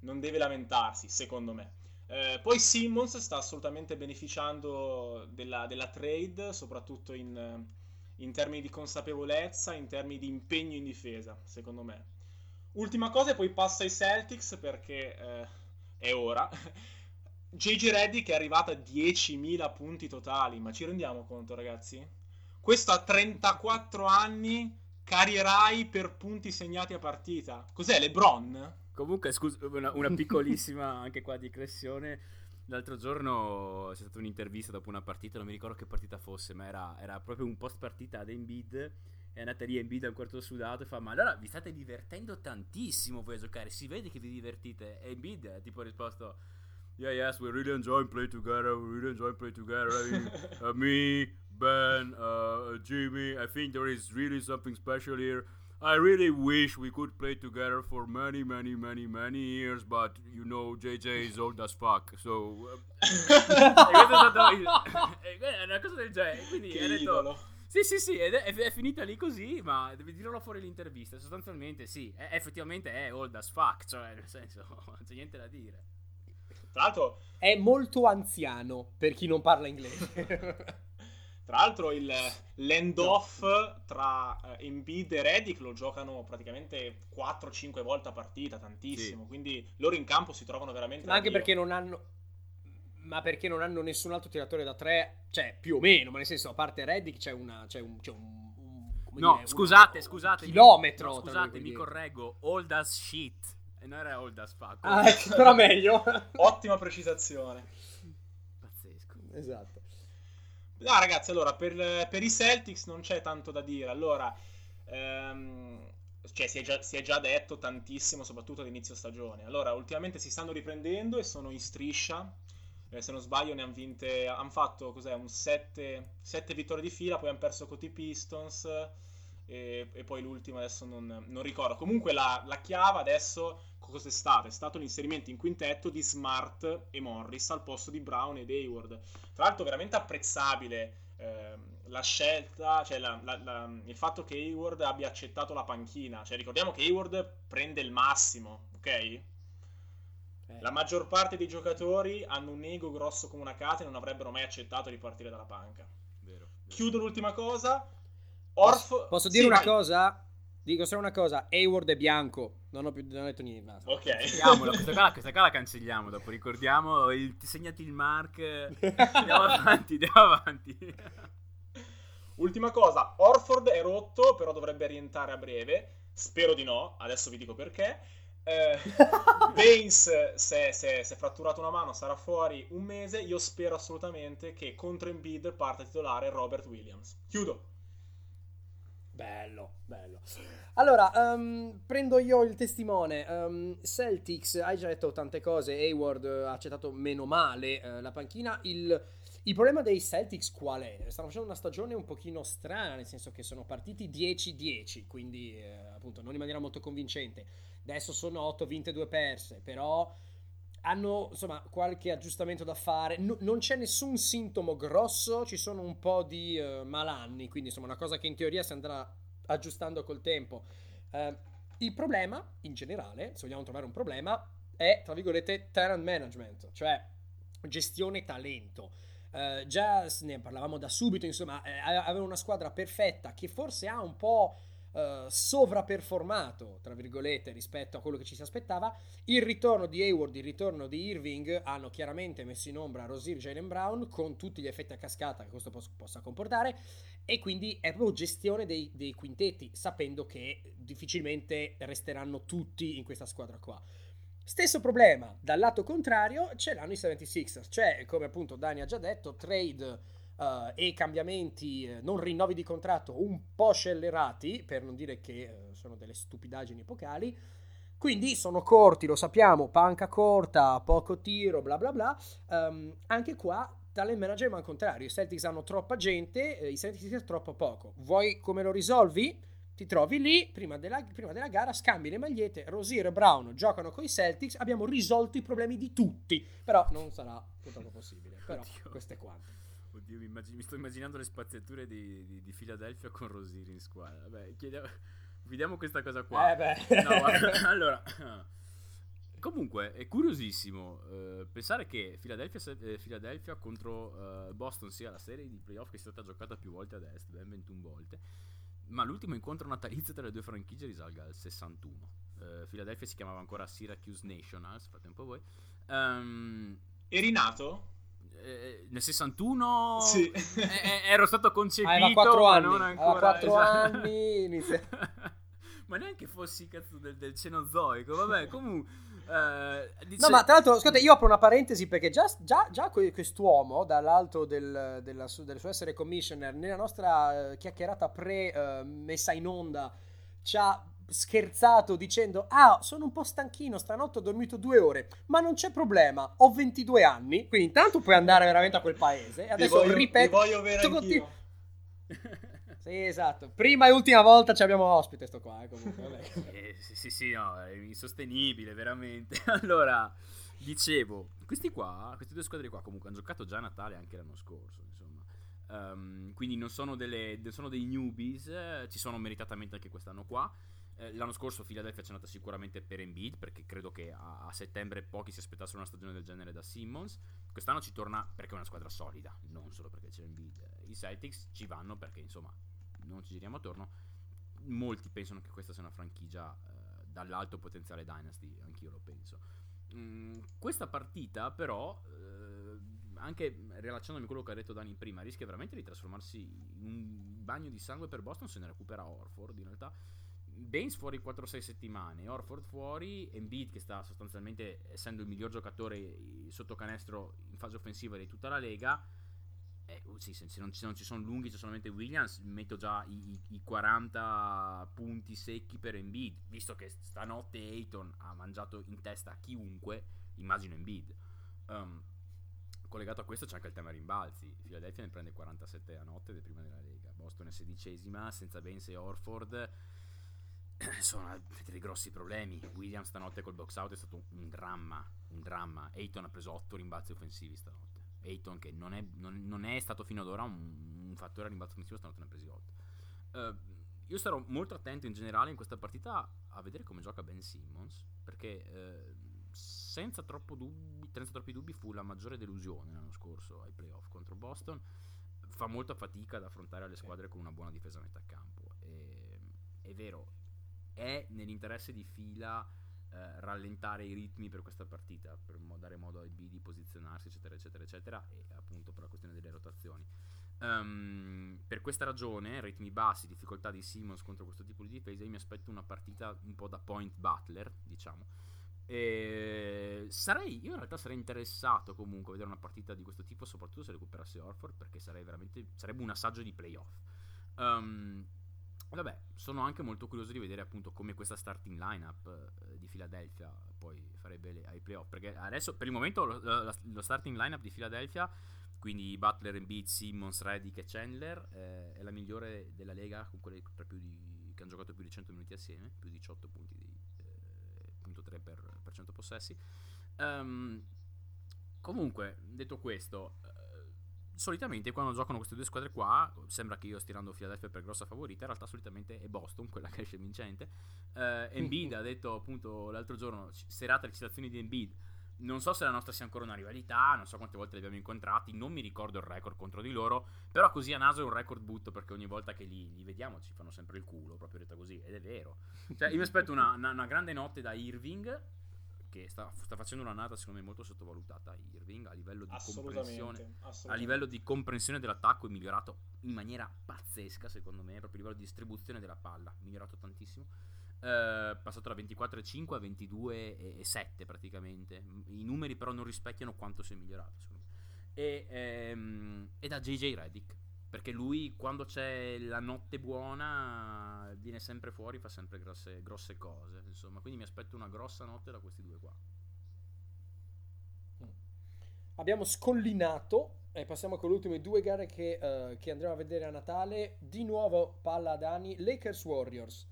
non deve lamentarsi, secondo me. Eh, poi Simmons sta assolutamente beneficiando della, della trade, soprattutto in, in, termini di consapevolezza, in termini di impegno in difesa, secondo me. Ultima cosa e poi passa ai Celtics perché eh, è ora. JJ Reddy che è arrivato a 10.000 punti totali, ma ci rendiamo conto ragazzi? Questo a 34 anni, carrierai per punti segnati a partita. Cos'è, LeBron? Comunque, scusa, una, una piccolissima anche qua digressione. L'altro giorno c'è stata un'intervista dopo una partita, non mi ricordo che partita fosse, ma era, era proprio un post partita ad Embiid. È andata lì Embiid a un quarto sudato e fa: Ma allora vi state divertendo tantissimo voi a giocare, si vede che vi divertite. E Embiid ha tipo risposto: Yeah, yes, we really enjoy play together, we really enjoy play together. I mean, uh, me, Ben, uh, Jimmy, I think there is really something special here. I really wish we could play together for many, many, many, many years, but you know, JJ is old as fuck, so... Uh, è una cosa del genere, quindi che detto... Idolo. Sì, sì, sì, è, è, finita lì così, ma devi dirlo fuori l'intervista. Sostanzialmente, sì, è, effettivamente è old as fuck, cioè, nel senso, non c'è niente da dire. Tra l'altro... È molto anziano, per chi non parla inglese. Tra l'altro il l'end-off tra uh, Embiid e Redick lo giocano praticamente 4-5 volte a partita, tantissimo. Sì. Quindi loro in campo si trovano veramente... Ma anche perché non hanno... Ma perché non hanno nessun altro tiratore da 3, cioè più o meno, ma nel senso a parte Redick c'è, una, c'è un... C'è un, un no, dire, scusate, una, scusate. Chilometro. No, scusate, mi correggo. Old as shit. E non era old as fuck. Ah, ecco, però meglio. Ottima precisazione. Pazzesco. Esatto. No, ragazzi, allora, per, per, i Celtics non c'è tanto da dire. Allora, ehm, cioè, si, è già, si, è già, detto tantissimo, soprattutto all'inizio stagione. Allora, ultimamente si stanno riprendendo e sono in striscia. Eh, se non sbaglio, ne hanno vinte. Hanno fatto cos'è, un 7, vittorie di fila. Poi hanno perso con i Pistons. E, e, poi l'ultima adesso non, non ricordo. Comunque, la, la chiave adesso cos'è stato? È stato l'inserimento in quintetto di Smart e Morris al posto di Brown ed Hayward. Tra l'altro veramente apprezzabile eh, la scelta, cioè la, la, la, il fatto che Hayward abbia accettato la panchina. Cioè ricordiamo che Hayward prende il massimo, ok? Eh. La maggior parte dei giocatori hanno un ego grosso come una catena e non avrebbero mai accettato di partire dalla panca. Vero, vero. Chiudo l'ultima cosa. Orf... Posso, posso dire sì, una vai. cosa? Dico solo una cosa, Hayward è bianco. Non ho più non ho detto niente. No. Ok. questa, qua, questa qua la cancelliamo dopo. Ricordiamo, il, segnati il mark. Andiamo avanti, andiamo avanti. Ultima cosa, Orford è rotto, però dovrebbe rientrare a breve. Spero di no, adesso vi dico perché. Eh, Baines si è fratturato una mano, sarà fuori un mese. Io spero assolutamente che contro Embiid parte titolare Robert Williams. Chiudo. Bello, bello. Allora, um, prendo io il testimone. Um, Celtics, hai già detto tante cose. Hayward ha accettato meno male uh, la panchina. Il, il, problema dei Celtics qual è? Stanno facendo una stagione un pochino strana, nel senso che sono partiti 10-10, quindi uh, appunto non in maniera molto convincente. Adesso sono 8 vinte, 2 perse, però hanno insomma qualche aggiustamento da fare. No, non c'è nessun sintomo grosso, ci sono un po' di uh, malanni, quindi insomma una cosa che in teoria si andrà aggiustando col tempo. Uh, il problema, in generale, se vogliamo trovare un problema, è tra virgolette talent management, cioè gestione talento. Uh, già ne parlavamo da subito, insomma, eh, aveva una squadra perfetta che forse ha un po' uh, sovraperformato, tra virgolette, rispetto a quello che ci si aspettava. Il ritorno di Hayward, il ritorno di Irving hanno chiaramente messo in ombra Rosier e Jalen Brown con tutti gli effetti a cascata che questo pos- possa comportare e quindi è proprio gestione dei, dei quintetti, sapendo che difficilmente resteranno tutti in questa squadra qua. Stesso problema, dal lato contrario ce l'hanno i 76ers, cioè come appunto Dani ha già detto, trade uh, e cambiamenti, uh, non rinnovi di contratto un po' scellerati, per non dire che uh, sono delle stupidaggini epocali. Quindi sono corti, lo sappiamo, panca corta, poco tiro, bla bla bla. Um, anche qua talent management al contrario, i Celtics hanno troppa gente, eh, i Celtics troppo poco. Vuoi come lo risolvi? Ti trovi lì, prima della, prima della gara, scambi le magliette, Rosier e Brown giocano con i Celtics, abbiamo risolto i problemi di tutti, però non sarà purtroppo possibile. Però Oddio. questo è quanto. Oddio, mi, immag- mi, sto immaginando le spaziature di, di, di Philadelphia con Rosiri in squadra. Vabbè, chiediamo, vediamo questa cosa qua. Eh beh. No, allora, comunque è curiosissimo uh, pensare che Philadelphia, eh, Philadelphia contro uh, Boston sia la serie di playoff che è stata giocata più volte ad est, ben 21 volte, ma l'ultimo incontro natalizio tra le due franchigie risalga al 61. Uh, Philadelphia si chiamava ancora Syracuse Nationals, fate un po' voi. Um, Eri nato? Eh, nel 61 sì. eh, ero stato concepito aveva 4 anni, non ancora, aveva 4 esatto. anni inizia... ma neanche fossi cazzo del, del cenozoico vabbè comunque eh, dice... no ma tra l'altro ascolta io apro una parentesi perché già, già, già quest'uomo dall'alto del, della, del, suo essere commissioner nella nostra uh, chiacchierata pre uh, messa in onda ci ha scherzato dicendo ah sono un po' stanchino stanotte ho dormito due ore ma non c'è problema ho 22 anni quindi intanto puoi andare veramente a quel paese e adesso voglio, ripeto voglio tu, continu- sì, esatto. Prima e ultima volta ci abbiamo ospite sto qua, eh, comunque. eh, sì, sì, sì, no, è insostenibile, veramente. allora, dicevo, questi qua, queste due squadre qua comunque hanno giocato già a Natale anche l'anno scorso, insomma. Um, quindi non sono, delle, sono dei newbies, eh, ci sono meritatamente anche quest'anno qua. Eh, l'anno scorso Philadelphia c'è andata sicuramente per Embiid, perché credo che a, a, settembre pochi si aspettassero una stagione del genere da Simmons. Quest'anno ci torna perché è una squadra solida, non solo perché c'è Embiid. I Celtics ci vanno perché, insomma, non ci giriamo attorno. Molti pensano che questa sia una franchigia eh, dall'alto potenziale Dynasty, anch'io lo penso. Mm, questa partita, però, eh, anche rilacciandomi a quello che ha detto Dani prima, rischia veramente di trasformarsi in un bagno di sangue per Boston se ne recupera Orford. In realtà Baines fuori 4-6 settimane, Orford fuori, Embiid che sta sostanzialmente essendo il miglior giocatore sotto canestro in fase offensiva di tutta la Lega. Eh, oh, sì, se non ci, non ci, sono lunghi, c'è solamente Williams, metto già i, i, 40 punti secchi per Embiid, visto che stanotte Ayton ha mangiato in testa a chiunque, immagino Embiid. Um, collegato a questo c'è anche il tema rimbalzi. Philadelphia ne prende 47 a notte del prima della Lega, Boston è sedicesima, senza Baines e Orford insomma, avete dei grossi problemi. Williams stanotte col box out è stato un dramma, un dramma. Ayton ha preso 8 rimbalzi offensivi stanotte. Ayton che non è, non, non è stato fino ad ora un, un, fattore a rimbalzo offensivo, stanotte ne ha presi 8. Uh, eh, io sarò molto attento in generale in questa partita a vedere come gioca Ben Simmons, perché uh, senza, dubbi, senza troppi dubbi fu la maggiore delusione l'anno scorso ai playoff contro Boston. Fa molta fatica ad affrontare le squadre con una buona difesa a metà campo. E, è vero, è nell'interesse di fila eh, rallentare i ritmi per questa partita, per dare modo ai B di posizionarsi, eccetera, eccetera, eccetera, e appunto per la questione delle rotazioni. Um, per questa ragione, ritmi bassi, difficoltà di Simmons contro questo tipo di difesa, io mi aspetto una partita un po' da point butler, diciamo. E sarei, io in realtà sarei interessato comunque a vedere una partita di questo tipo, soprattutto se recuperasse Orford, perché sarebbe un assaggio di playoff. Um, Vabbè, sono anche molto curioso di vedere appunto come questa starting lineup eh, di Philadelphia poi farebbe le, ai playoff. Perché adesso per il momento lo, lo, lo starting lineup di Philadelphia, quindi Butler, Embiid, Simmons, Reddick e Chandler, eh, è la migliore della Lega con quelle di, che hanno giocato più di 100 minuti assieme, più di 18 punti di eh, punto 3 per, per 100 possessi. Um, comunque, detto questo, solitamente quando giocano queste due squadre qua, sembra che io stia tirando Philadelphia per grossa favorita, in realtà solitamente è Boston quella che esce vincente. Uh, Embiid ha detto appunto l'altro giorno, serata le citazioni di Embiid, non so se la nostra sia ancora una rivalità, non so quante volte li abbiamo incontrati, non mi ricordo il record contro di loro, però così a naso è un record butto perché ogni volta che li, li vediamo ci fanno sempre il culo, proprio detto così, ed è vero. Cioè io mi aspetto una, una, una grande notte da Irving, che sta, sta, facendo un'annata secondo me molto sottovalutata Irving a livello di comprensione a livello di comprensione dell'attacco è migliorato in maniera pazzesca secondo me proprio a livello di distribuzione della palla migliorato tantissimo. Eh, passato da 24,5 a 22,7 praticamente. I numeri però non rispecchiano quanto si è migliorato secondo me. E, ehm, e da JJ Reddick perché lui quando c'è la notte buona viene sempre fuori, fa sempre grosse, grosse cose. Insomma, quindi mi aspetto una grossa notte da questi due qua. Mm. Abbiamo scollinato e passiamo con le ultime due gare che, uh, che, andremo a vedere a Natale. Di nuovo palla a Dani, Lakers Warriors.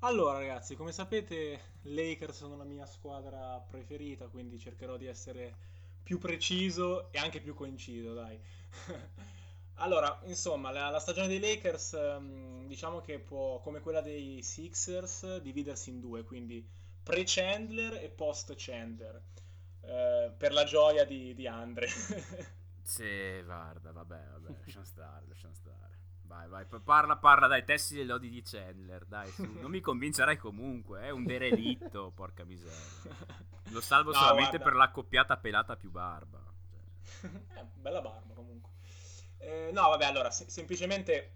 Allora ragazzi, come sapete Lakers sono la mia squadra preferita, quindi cercherò di essere più preciso e anche più coinciso, dai. Allora, insomma, la, la stagione dei Lakers um, diciamo che può, come quella dei Sixers, dividersi in due, quindi pre-Chandler e post-Chandler, uh, per la gioia di, di Andre. sì, guarda, vabbè, vabbè, lasciamo stare, lasciamo stare. Vai, vai, parla, parla, dai, tessi le lodi di Chandler, dai, su. non mi convincerai comunque, è un derelitto, porca miseria. Lo salvo no, solamente guarda. per l'accoppiata pelata più barba. Cioè. Eh, bella barba comunque. Eh, no, vabbè, allora, se- semplicemente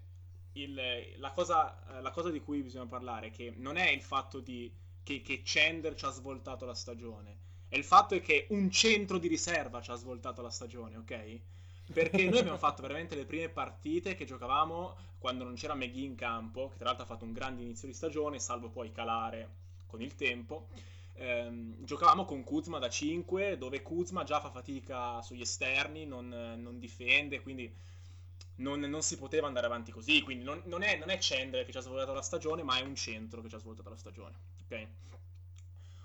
il, la, cosa, la, cosa, di cui bisogna parlare che non è il fatto di, che, che Chandler ci ha svoltato la stagione, è il fatto che un centro di riserva ci ha svoltato la stagione, ok? Perché noi abbiamo fatto veramente le prime partite che giocavamo quando non c'era McGee in campo, che tra l'altro ha fatto un grande inizio di stagione, salvo poi calare con il tempo. Ehm, giocavamo con Kuzma da 5, dove Kuzma già fa fatica sugli esterni, non, non difende, quindi non, non, si poteva andare avanti così, quindi non, non, è, non è Chandler che ci ha svoltato la stagione, ma è un centro che ci ha svoltato la stagione. Ok?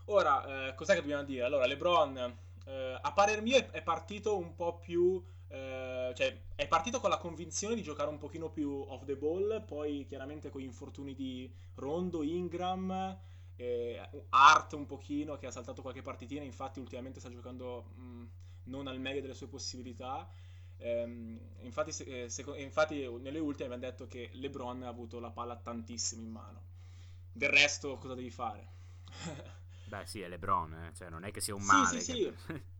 Ora, eh, cos'è che dobbiamo dire? Allora, LeBron, eh, a parer mio, è, è, partito un po' più... Eh, cioè, è partito con la convinzione di giocare un pochino più off the ball, poi chiaramente con gli infortuni di Rondo, Ingram, Art un pochino, che ha saltato qualche partitina, infatti ultimamente sta giocando mh, mm, non al meglio delle sue possibilità. Ehm, infatti, se, se, infatti, nelle ultime abbiamo detto che LeBron ha avuto la palla tantissimo in mano. Del resto, cosa devi fare? Beh, sì, è LeBron, eh? cioè non è che sia un male. Sì, sì, sì.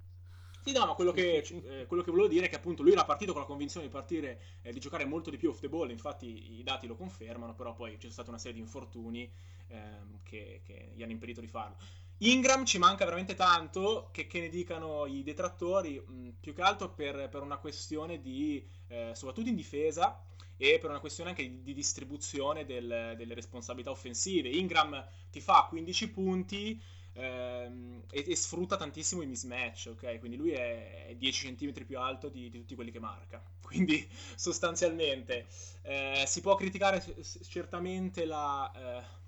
Sì, no, ma quello che, eh, quello che, volevo dire è che appunto lui era partito con la convinzione di partire, eh, di giocare molto di più off the ball, infatti i dati lo confermano, però poi c'è stata una serie di infortuni ehm, che, che, gli hanno impedito di farlo. Ingram ci manca veramente tanto, che, che ne dicano i detrattori, mh, più che altro per, per una questione di, eh, soprattutto in difesa, e per una questione anche di distribuzione del, delle responsabilità offensive. Ingram ti fa 15 punti ehm, e, e, sfrutta tantissimo i mismatch, ok? Quindi lui è, è 10 cm più alto di, di, tutti quelli che marca. Quindi sostanzialmente eh, si può criticare certamente la... Eh,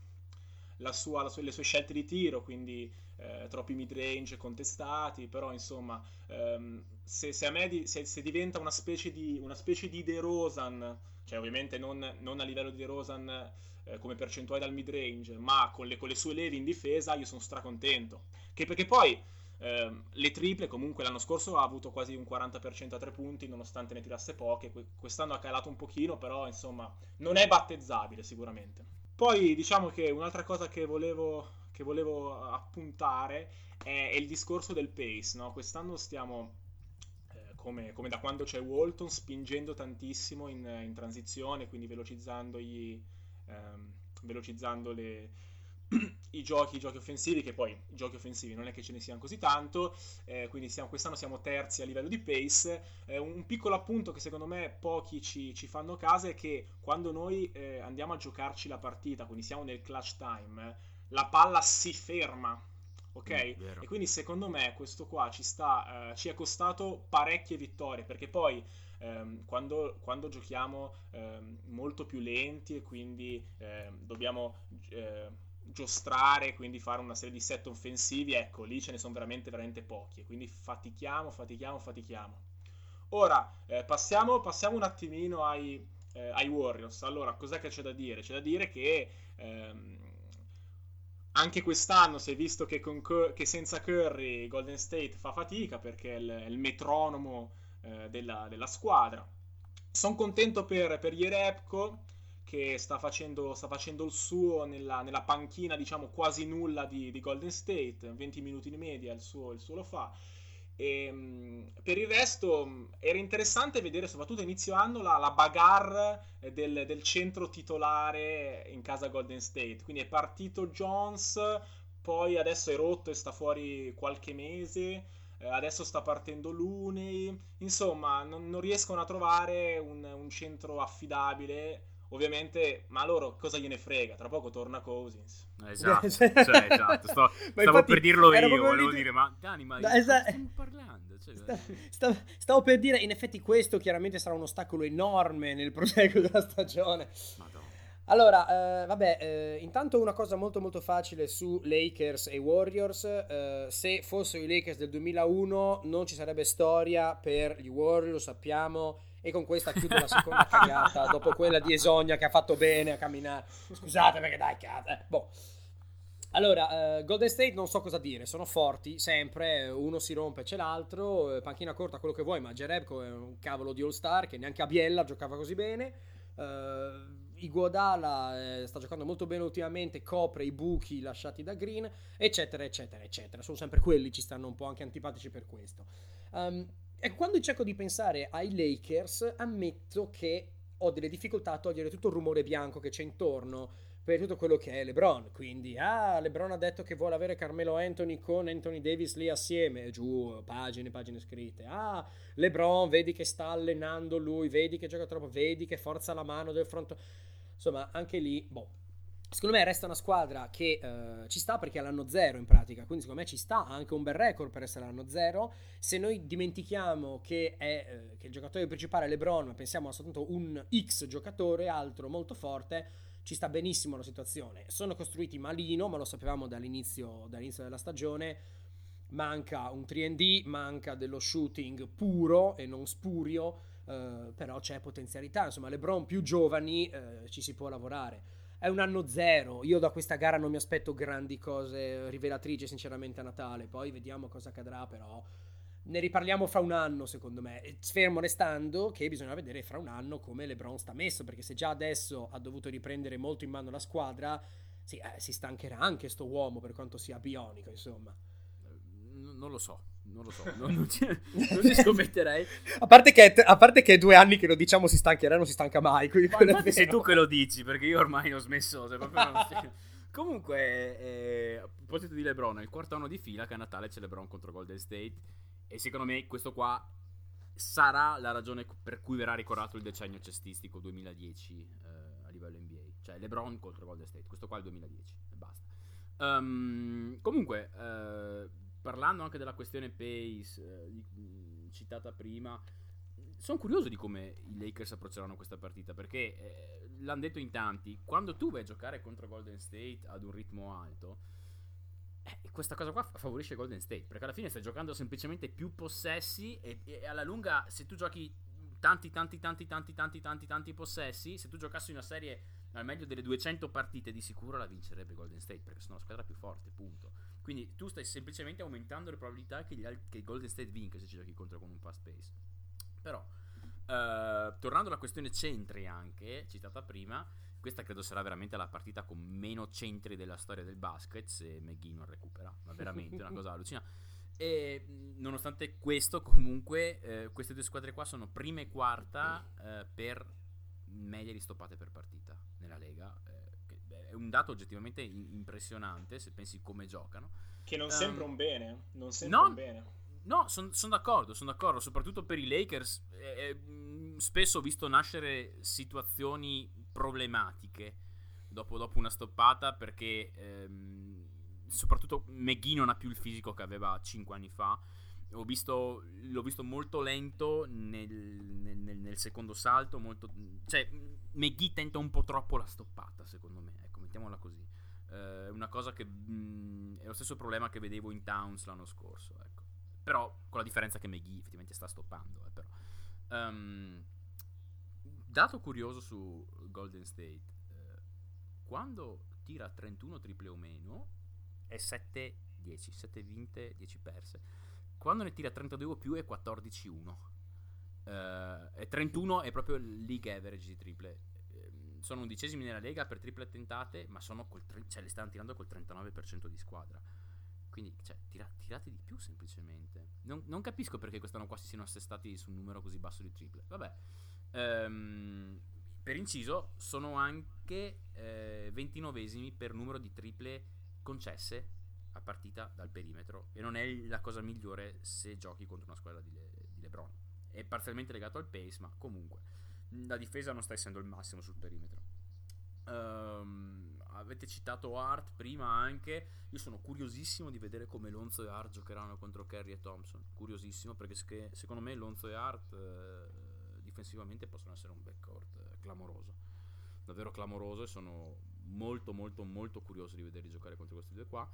sua, sua, le sue scelte di tiro, quindi eh, troppi mid range contestati, però insomma ehm, se, se, di, se, se, diventa una specie di, una specie di De Rosan, cioè ovviamente non, non a livello di De Rosan eh, come percentuale dal mid range, ma con le, con le, sue levi in difesa, io sono stracontento. Che perché poi eh, le triple comunque l'anno scorso ha avuto quasi un 40% a tre punti, nonostante ne tirasse poche, quest'anno ha calato un pochino, però insomma non è battezzabile sicuramente. Poi diciamo che un'altra cosa che volevo, che volevo appuntare è, è, il discorso del pace. No? Quest'anno stiamo, eh, come, come, da quando c'è Walton, spingendo tantissimo in, in transizione, quindi velocizzando, gli, ehm, velocizzando le, i giochi, i giochi offensivi, che poi i giochi offensivi non è che ce ne siano così tanto, eh, quindi siamo, quest'anno siamo terzi a livello di pace. Eh, un piccolo appunto che secondo me pochi ci, ci fanno caso è che quando noi eh, andiamo a giocarci la partita, quindi siamo nel clutch time, la palla si ferma. Ok? Mm, e quindi secondo me questo qua ci, sta, eh, ci è costato parecchie vittorie perché poi ehm, quando, quando, giochiamo ehm, molto più lenti e quindi ehm, dobbiamo eh, giostrare, quindi fare una serie di set offensivi, ecco, lì ce ne sono veramente, veramente pochi. Quindi fatichiamo, fatichiamo, fatichiamo. Ora, eh, passiamo, passiamo, un attimino ai, eh, ai, Warriors. Allora, cos'è che c'è da dire? C'è da dire che ehm, anche quest'anno si è visto che, Cur- che, senza Curry Golden State fa fatica perché è il, è il metronomo eh, della, della, squadra. Sono contento per, per Ierepko che sta facendo, sta facendo il suo nella, nella, panchina, diciamo, quasi nulla di, di, Golden State, 20 minuti in media il suo, il suo lo fa. E, ehm, per il resto era interessante vedere, soprattutto inizio anno, la, la bagarre del, del, centro titolare in casa Golden State. Quindi è partito Jones, poi adesso è rotto e sta fuori qualche mese. Eh, adesso sta partendo Looney. Insomma, non, non riescono a trovare un, un centro affidabile Ovviamente, ma loro cosa gliene frega? Tra poco torna Cousins. Esatto, cioè, esatto. Sto, stavo per dirlo io, volevo dire, ma Dani, ma no, esatto. stiamo parlando? Cioè, stavo, stavo, per dire, in effetti questo chiaramente sarà un ostacolo enorme nel proseguo della stagione. Madonna. Allora, eh, vabbè, eh, intanto una cosa molto molto facile su Lakers e Warriors, eh, se fossero i Lakers del 2001 non ci sarebbe storia per gli Warriors, lo sappiamo, e con questa chiudo la seconda cagata dopo quella di Esonia che ha fatto bene a camminare. Scusate perché dai, cazzo. Eh, boh. Allora, uh, Golden State non so cosa dire, sono forti sempre, uno si rompe c'è l'altro, eh, panchina corta quello che vuoi, ma Jerebko è un cavolo di all-star che neanche a Biella giocava così bene. Uh, Iguodala eh, sta giocando molto bene ultimamente, copre i buchi lasciati da Green, eccetera, eccetera, eccetera. Sono sempre quelli, ci stanno un po' anche antipatici per questo. Um, e quando cerco di pensare ai Lakers, ammetto che ho delle difficoltà a togliere tutto il rumore bianco che c'è intorno per tutto quello che è LeBron. Quindi, ah, LeBron ha detto che vuole avere Carmelo Anthony con Anthony Davis lì assieme. Giù, pagine, pagine scritte. Ah, LeBron, vedi che sta allenando lui, vedi che gioca troppo, vedi che forza la mano del fronte. Insomma, anche lì, boh. Secondo me resta una squadra che uh, ci sta perché è l'anno zero in pratica, quindi secondo me ci sta anche un bel record per essere l'anno zero. Se noi dimentichiamo che, è, uh, che il giocatore principale è LeBron, ma pensiamo a soltanto un X giocatore, altro molto forte, ci sta benissimo la situazione. Sono costruiti malino, ma lo sapevamo dall'inizio, dall'inizio della stagione. Manca un 3D, manca dello shooting puro e non spurio, uh, però c'è potenzialità. Insomma, LeBron più giovani ci si può lavorare è un anno zero. Io da questa gara non mi aspetto grandi cose rivelatrici, sinceramente, a Natale. Poi vediamo cosa accadrà, però. Ne riparliamo fra un anno, secondo me. Fermo restando che bisogna vedere fra un anno come LeBron sta messo. Perché se già adesso ha dovuto riprendere molto in mano la squadra, sì, eh, si stancherà anche sto uomo per quanto sia bionico, insomma. Non lo so non lo so, non, non, ci, non ci scommetterei. a, parte che, a parte che è due anni che lo diciamo si stancherà, non si stanca mai. Ma sei tu che lo dici, perché io ormai ho smesso. Cioè, Comunque, eh, a proposito di LeBron, è il quarto anno di fila che a Natale c'è LeBron contro Golden State. E secondo me questo qua sarà la ragione per cui verrà ricordato il decennio cestistico 2010 eh, a livello NBA. Cioè LeBron contro Golden State. Questo qua è il 2010 e basta. Um, comunque, eh, parlando anche della questione pace eh, citata prima, sono curioso di come i Lakers approcceranno questa partita perché eh, l'hanno detto in tanti, quando tu vai a giocare contro Golden State ad un ritmo alto, eh, questa cosa qua favorisce Golden State perché alla fine stai giocando semplicemente più possessi e, e alla lunga se tu giochi tanti tanti tanti tanti tanti tanti tanti possessi, se tu giocassi una serie al meglio delle 200 partite di sicuro la vincerebbe Golden State perché sono la squadra più forte, punto. Quindi tu stai semplicemente aumentando le probabilità che, gli, che Golden State vinca se ci giochi contro con un fast pace. Però, uh, tornando alla questione centri anche, citata prima, questa credo sarà veramente la partita con meno centri della storia del basket se McGee non recupera, ma veramente una cosa allucinante. E nonostante questo, comunque, eh, queste due squadre qua sono prima e quarta eh, per medie di stoppate per partita nella Lega. Eh, è un dato oggettivamente impressionante se pensi come giocano. Che non um, sembra un bene, non sembra no, un bene. No, sono son d'accordo, sono d'accordo, soprattutto per i Lakers. Eh, eh, spesso ho visto nascere situazioni problematiche dopo, dopo una stoppata perché ehm, soprattutto McGee non ha più il fisico che aveva 5 anni fa. Visto, l'ho visto molto lento nel, nel, nel, secondo salto, molto, cioè McGee tenta un po' troppo la stoppata secondo me mettiamola così. È eh, una cosa che mh, mm, è lo stesso problema che vedevo in Towns l'anno scorso, ecco. Però con la differenza che McGee effettivamente sta stoppando, eh. Um, dato curioso su Golden State, eh, quando tira 31 triple o meno è 7 10, 7 vinte, 10 perse. Quando ne tira 32 o più è 14-1. Uh, e 31 è proprio il league average di triple sono undicesimi nella Lega per triple tentate, ma tre, cioè, le stanno tirando col 39% di squadra. Quindi, cioè, tira, tirate di più semplicemente. Non, non, capisco perché quest'anno qua si siano assestati su un numero così basso di triple. Vabbè. Um, per inciso, sono anche eh, 29esimi per numero di triple concesse a partita dal perimetro. E non è la cosa migliore se giochi contro una squadra di, Le, di LeBron. È parzialmente legato al pace, ma comunque la difesa non sta essendo il massimo sul perimetro. Um, avete citato Art prima anche. Io sono curiosissimo di vedere come Lonzo e Art giocheranno contro Kerry e Thompson. Curiosissimo perché secondo me Lonzo e Art eh, difensivamente possono essere un backcourt eh, clamoroso. Davvero clamoroso e sono molto molto molto curioso di vederli giocare contro questi due qua.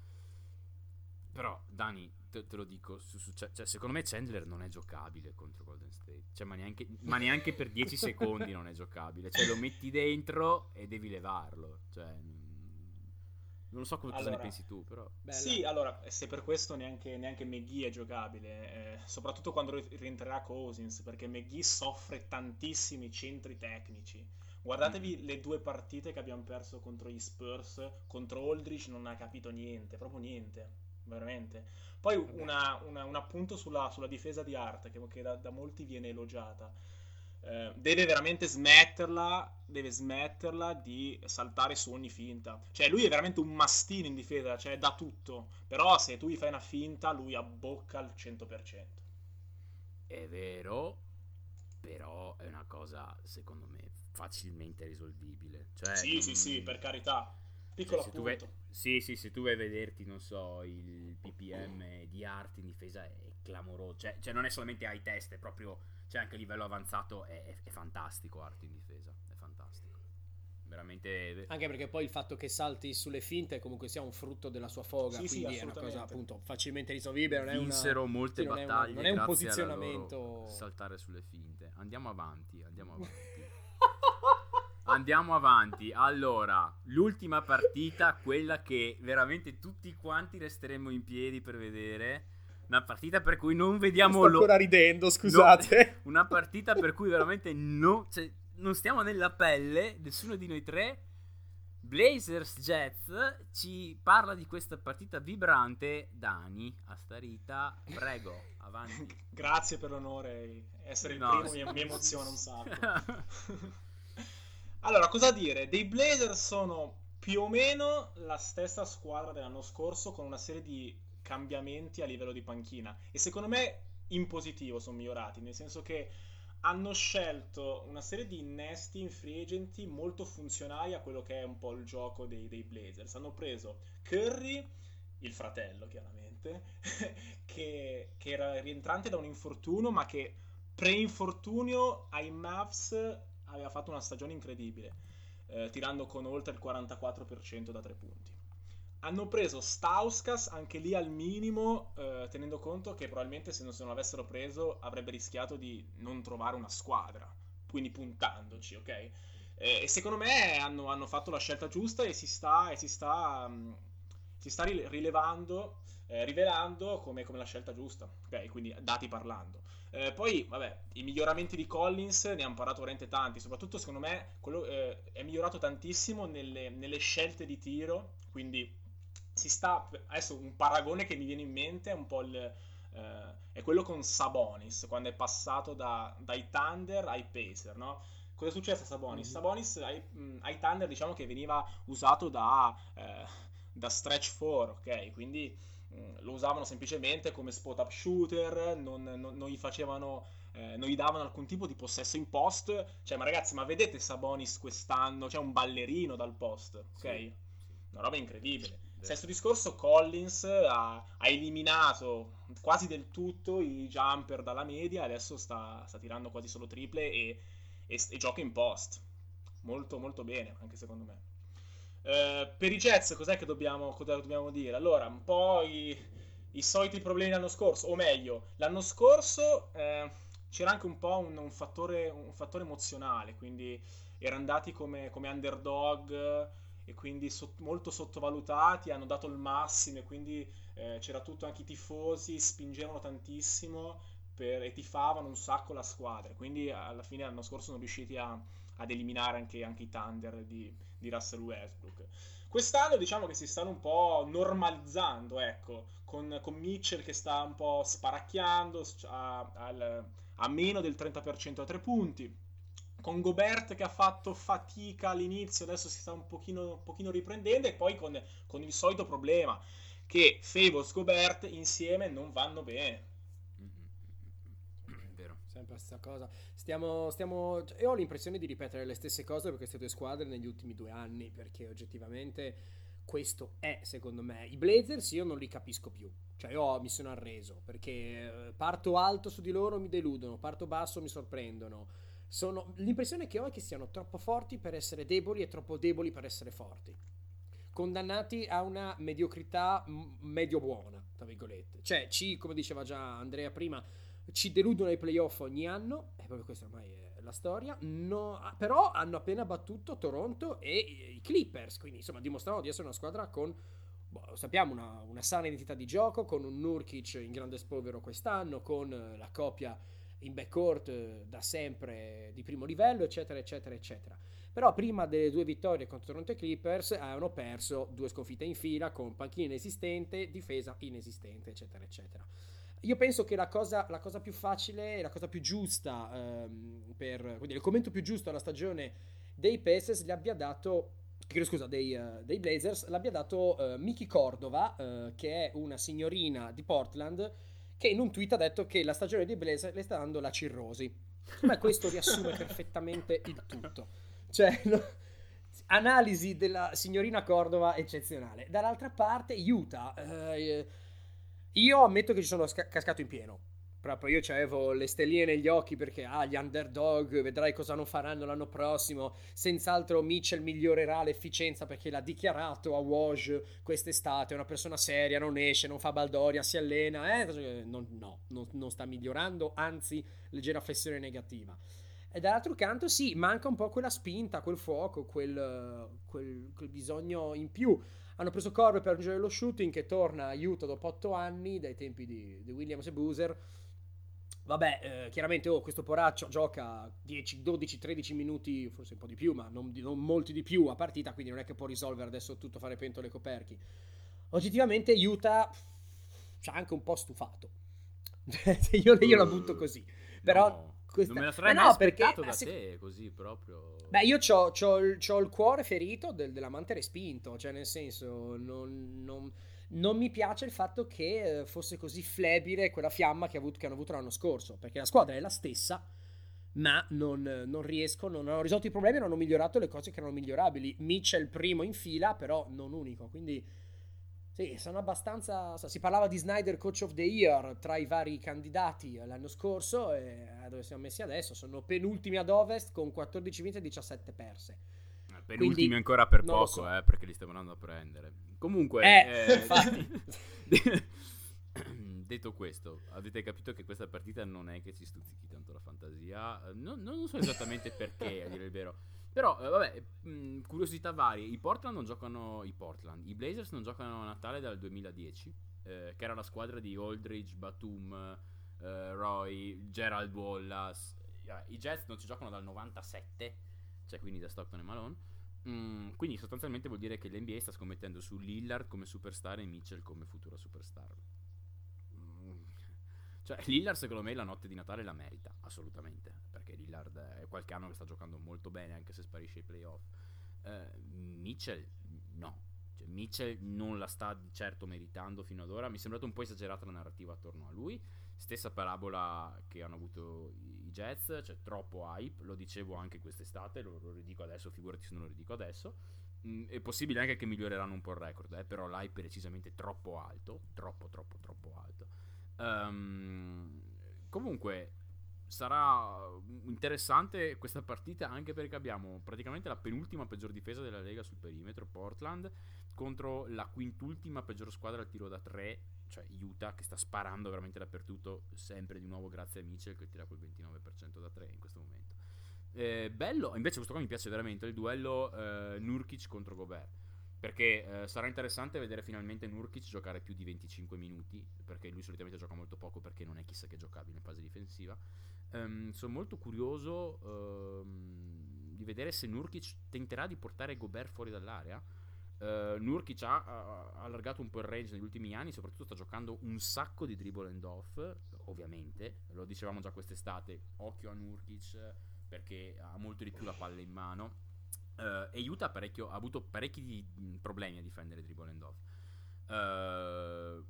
Però, Dani, te, te lo dico, su, su, cioè, secondo me Chandler non è giocabile contro Golden State. Cioè, ma, neanche, ma neanche per 10 secondi non è giocabile. Cioè, lo metti dentro e devi levarlo. Cioè, non so come, allora, cosa ne pensi tu, però. Bella. Sì, allora, se per questo neanche, neanche McGee è giocabile, eh, soprattutto quando rientrerà Cousins, perché McGee soffre tantissimi centri tecnici. Guardatevi mm. le due partite che abbiamo perso contro gli Spurs, contro Aldrich non ha capito niente, proprio niente veramente. Poi una, una, un appunto sulla, sulla, difesa di Art, che, che da, da, molti viene elogiata. Eh, deve veramente smetterla, deve smetterla di saltare su ogni finta. Cioè, lui è veramente un mastino in difesa, cioè da tutto. Però se tu gli fai una finta, lui abbocca al 100%. È vero, però è una cosa, secondo me, facilmente risolvibile. Cioè, sì, non... sì, sì, per carità Piccolo cioè, Vai, sì, sì, se tu vai a vederti, non so, il PPM di arte in difesa è clamoroso. Cioè, cioè non è solamente ai test, è proprio, cioè anche a livello avanzato è, è, è fantastico arte in difesa. È fantastico. Veramente... Anche perché poi il fatto che salti sulle finte comunque sia un frutto della sua foga, sì, quindi sì, è una cosa appunto facilmente risolvibile. Non Vinsero è una, molte sì, battaglie. Non è, un posizionamento. Saltare sulle finte. Andiamo avanti, andiamo avanti. Andiamo avanti. Allora, l'ultima partita, quella che veramente tutti quanti resteremo in piedi per vedere. Una partita per cui non vediamo l'ora. Sto ancora ridendo, scusate. No, una partita per cui veramente no, cioè, non stiamo nella pelle, nessuno di noi tre. Blazers Jets ci parla di questa partita vibrante. Dani, a starita, prego, avanti. Grazie per l'onore. Essere il no, primo mi, mi emoziona un sacco. Allora, cosa dire? Dei Blazers sono più o meno la stessa squadra dell'anno scorso con una serie di cambiamenti a livello di panchina e secondo me in positivo sono migliorati, nel senso che hanno scelto una serie di innesti in free agenti molto funzionali a quello che è un po' il gioco dei, dei Blazers. Hanno preso Curry, il fratello chiaramente, che, che era rientrante da un infortunio ma che pre-infortunio ai Mavs aveva fatto una stagione incredibile, eh, tirando con oltre il 44% da tre punti. Hanno preso Stauskas anche lì al minimo, eh, tenendo conto che probabilmente se non, se non l'avessero preso avrebbe rischiato di non trovare una squadra, quindi puntandoci, ok? Eh, e secondo me hanno, hanno, fatto la scelta giusta e si sta, e si sta, um, si sta rilevando, eh, rivelando come, come, la scelta giusta, ok? Quindi dati parlando. Eh, poi, vabbè, i miglioramenti di Collins ne hanno parlato veramente tanti. Soprattutto, secondo me, quello, eh, è migliorato tantissimo nelle, nelle, scelte di tiro. Quindi, si sta. Adesso, un paragone che mi viene in mente è un po' il. Eh, è quello con Sabonis, quando è passato da, dai Thunder ai Pacer, no? Cosa è successo a Sabonis? Mm-hmm. Sabonis ai, mh, ai, Thunder, diciamo che veniva usato da, eh, da stretch 4, ok? Quindi Mm, lo usavano semplicemente come spot up shooter, non, non, non gli facevano, eh, non gli davano alcun tipo di possesso in post. Cioè, ma ragazzi, ma vedete Sabonis quest'anno? C'è un ballerino dal post, ok? Sì. Una roba incredibile. Stesso discorso, Collins ha, ha, eliminato quasi del tutto i jumper dalla media, adesso sta, sta tirando quasi solo triple e, e, e gioca in post. Molto, molto bene, anche secondo me. Eh, per i Jets cos'è che dobbiamo, cosa dobbiamo dire? Allora, un po' i, i soliti problemi dell'anno scorso, o meglio, l'anno scorso eh, c'era anche un po' un, un, fattore, un, fattore, emozionale, quindi erano andati come, come underdog e quindi so, molto sottovalutati, hanno dato il massimo e quindi eh, c'era tutto, anche i tifosi spingevano tantissimo per, e tifavano un sacco la squadra, quindi alla fine l'anno scorso sono riusciti a, ad eliminare anche, anche i Thunder di, di Russell Westbrook. Quest'anno diciamo che si stanno un po' normalizzando, ecco, con, con Mitchell che sta un po' sparacchiando a, a, a meno del 30% a tre punti, con Gobert che ha fatto fatica all'inizio, adesso si sta un pochino, un pochino riprendendo e poi con, con il solito problema che Favors Gobert insieme non vanno bene sempre la stessa cosa. Stiamo, stiamo, cioè, io ho l'impressione di ripetere le stesse cose per queste due squadre negli ultimi due anni, perché oggettivamente questo è, secondo me, i Blazers io non li capisco più. Cioè io mi sono arreso, perché eh, parto alto su di loro mi deludono, parto basso mi sorprendono. Sono, l'impressione che ho è che siano troppo forti per essere deboli e troppo deboli per essere forti. Condannati a una mediocrità medio buona, tra virgolette. Cioè, ci, come diceva già Andrea prima, ci deludono ai playoff ogni anno, e proprio questa ormai è la storia, no, però hanno appena battuto Toronto e i Clippers, quindi insomma dimostrano di essere una squadra con, boh, sappiamo, una, una, sana identità di gioco, con un Nurkic in grande spolvero quest'anno, con la coppia in backcourt eh, da sempre di primo livello, eccetera, eccetera, eccetera. Però prima delle due vittorie contro Toronto e Clippers hanno perso due sconfitte in fila con panchina inesistente, difesa inesistente, eccetera, eccetera. Io penso che la cosa, la cosa più facile, la cosa più giusta, ehm, per, quindi il commento più giusto alla stagione dei Pacers gli abbia dato, chiedo scusa, dei, uh, dei Blazers, l'abbia dato uh, Miki Cordova, uh, che è una signorina di Portland, che in un tweet ha detto che la stagione dei Blazers le sta dando la cirrosi. Ma questo riassume perfettamente il tutto. Cioè, no, analisi della signorina Cordova eccezionale. Dall'altra parte, Utah. Eh, io ammetto che ci sono sca- cascato in pieno. Proprio io avevo le stelline negli occhi perché, ah, gli underdog, vedrai cosa non faranno l'anno prossimo. Senz'altro Mitchell migliorerà l'efficienza perché l'ha dichiarato a Woj quest'estate. È una persona seria, non esce, non fa baldoria, si allena. Eh? Non, no, non, non sta migliorando, anzi, leggera flessione negativa. E dall'altro canto, sì, manca un po' quella spinta, quel fuoco, quel, quel, quel bisogno in più. Hanno preso Corbe per aggiungere lo shooting che torna Utah dopo 8 anni, dai tempi di, di Williams e Boozer Vabbè, eh, chiaramente oh, questo poraccio gioca 10, 12, 13 minuti, forse un po' di più, ma non, non, molti di più a partita, quindi non è che può risolvere adesso tutto fare pentole e coperchi. Oggettivamente Utah ci ha anche un po' stufato. io, io, la butto così. Però no, questa... Non me la sarei no, perché, da se... te, così proprio... Beh, io ho il cuore ferito del, dell'amante respinto, cioè nel senso, non, non non mi piace il fatto che eh, fosse così flebile quella fiamma che, avuto, che, hanno avuto l'anno scorso, perché la squadra è la stessa, ma non, non riescono, non hanno risolto i problemi, non hanno migliorato le cose che erano migliorabili. Mitchell primo in fila, però non unico, quindi sì, sono abbastanza... Si parlava di Snyder Coach of the Year tra i vari candidati l'anno scorso e dove siamo messi adesso, sono penultimi ad Ovest con 14 vinte e 17 perse. Eh, penultimi Quindi, ancora per poco, so. eh, perché li stiamo andando a prendere. Comunque, eh, eh, detto questo, avete capito che questa partita non è che ci stuzzichi tanto la fantasia. Non, non so esattamente perché, a dire il vero. Però, eh, vabbè, mh, curiosità varie. I Portland non giocano. I Portland. I Blazers non giocano a Natale dal 2010, eh, che era la squadra di Aldridge, Batum, eh, Roy, Gerald Wallace. I Jets non ci giocano dal 97, cioè quindi da Stockton e Malone. Mm, quindi sostanzialmente vuol dire che l'NBA sta scommettendo su Lillard come superstar e Mitchell come futura superstar. Cioè, Lillard secondo me la notte di Natale la merita, assolutamente, perché Lillard è qualche anno che sta giocando molto bene anche se sparisce ai playoff. Uh, Mitchell no, cioè, Mitchell non la sta certo meritando fino ad ora, mi è sembrata un po' esagerata la narrativa attorno a lui. Stessa parabola che hanno avuto i Jets, cioè troppo hype, lo dicevo anche quest'estate, lo, lo ridico adesso, figurati se non lo ridico adesso. Mm, è possibile anche che miglioreranno un po' il record, eh, però l'hype è decisamente troppo alto, troppo troppo troppo alto. Um, comunque sarà interessante questa partita anche perché abbiamo praticamente la penultima peggior difesa della Lega sul perimetro, Portland, contro la quintultima peggior squadra al tiro da 3 cioè Utah che sta sparando veramente dappertutto, sempre di nuovo grazie a Mitchell che tira quel 29% da 3 in questo momento. Eh, bello, invece questo qua mi piace veramente, il duello eh, Nurkic contro Gobert, perché eh, sarà interessante vedere finalmente Nurkic giocare più di 25 minuti, perché lui solitamente gioca molto poco perché non è chissà che giocabile in fase difensiva. Um, sono molto curioso um, di vedere se Nurkic tenterà di portare Gobert fuori dall'area Uh, Nurkic ha, ha, allargato un po' il range negli ultimi anni, soprattutto sta giocando un sacco di dribble and off, ovviamente, lo dicevamo già quest'estate, occhio a Nurkic perché ha molto di più la palla in mano. Uh, e Utah ha avuto parecchi problemi a difendere dribble and off. Uh,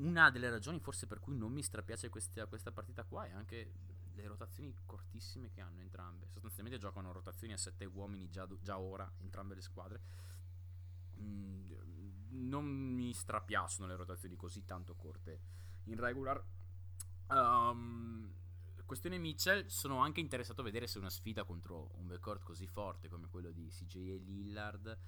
una delle ragioni forse per cui non mi strapiace questa, questa partita qua è anche le rotazioni cortissime che hanno entrambe. Sostanzialmente giocano rotazioni a sette uomini già, già ora, entrambe le squadre Mm, non mi strapiacciono le rotazioni così tanto corte in regular. Um, questione Mitchell, sono anche interessato a vedere se una sfida contro un backcourt così forte come quello di CJ e Lillard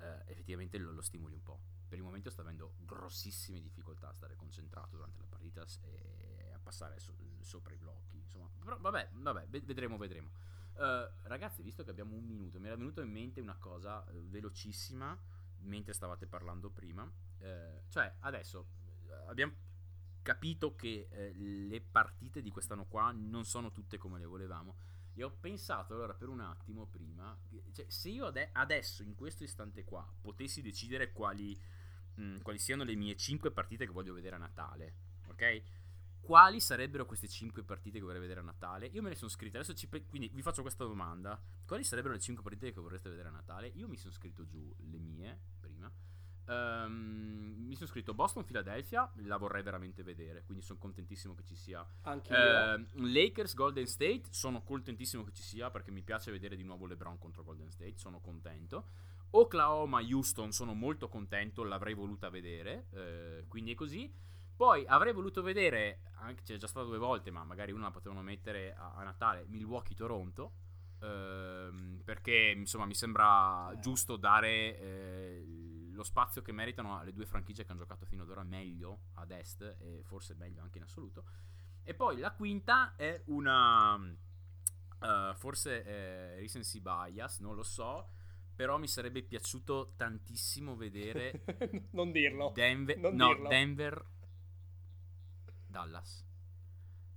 eh, effettivamente lo, lo, stimoli un po'. Per il momento sta avendo grossissime difficoltà a stare concentrato durante la partita e a passare so, sopra i blocchi. Insomma, però vabbè, vabbè vedremo, vedremo. Uh, ragazzi, visto che abbiamo un minuto, mi era venuto in mente una cosa uh, velocissima mentre stavate parlando prima. Uh, cioè, adesso abbiamo capito che le partite di quest'anno qua non sono tutte come le volevamo. E ho pensato allora per un attimo prima, cioè, se io ade- adesso, in questo istante qua, potessi decidere quali, mh, mm, quali siano le mie 5 partite che voglio vedere a Natale, ok? quali sarebbero queste 5 partite che vorrei vedere a Natale? Io me ne sono scritto, adesso pe- quindi vi faccio questa domanda. Quali sarebbero le 5 partite che vorreste vedere a Natale? Io mi sono scritto giù le mie prima. Um, mi sono scritto Boston, Philadelphia, la vorrei veramente vedere, quindi sono contentissimo che ci sia. Anche uh, Lakers, Golden State, sono contentissimo che ci sia perché mi piace vedere di nuovo LeBron contro Golden State, sono contento. Oklahoma, Houston, sono molto contento, l'avrei voluta vedere, uh, quindi è così. Poi avrei voluto vedere, anche c'è già stato due volte, ma magari una la potevano mettere a, a Natale, Milwaukee-Toronto. Ehm, perché insomma mi sembra giusto dare eh, lo spazio che meritano alle due franchigie che hanno giocato fino ad ora meglio ad est e forse meglio anche in assoluto. E poi la quinta è una uh, forse eh, recency bias, non lo so, però mi sarebbe piaciuto tantissimo vedere non dirlo. Denver, non no, dirlo. Denver Dallas.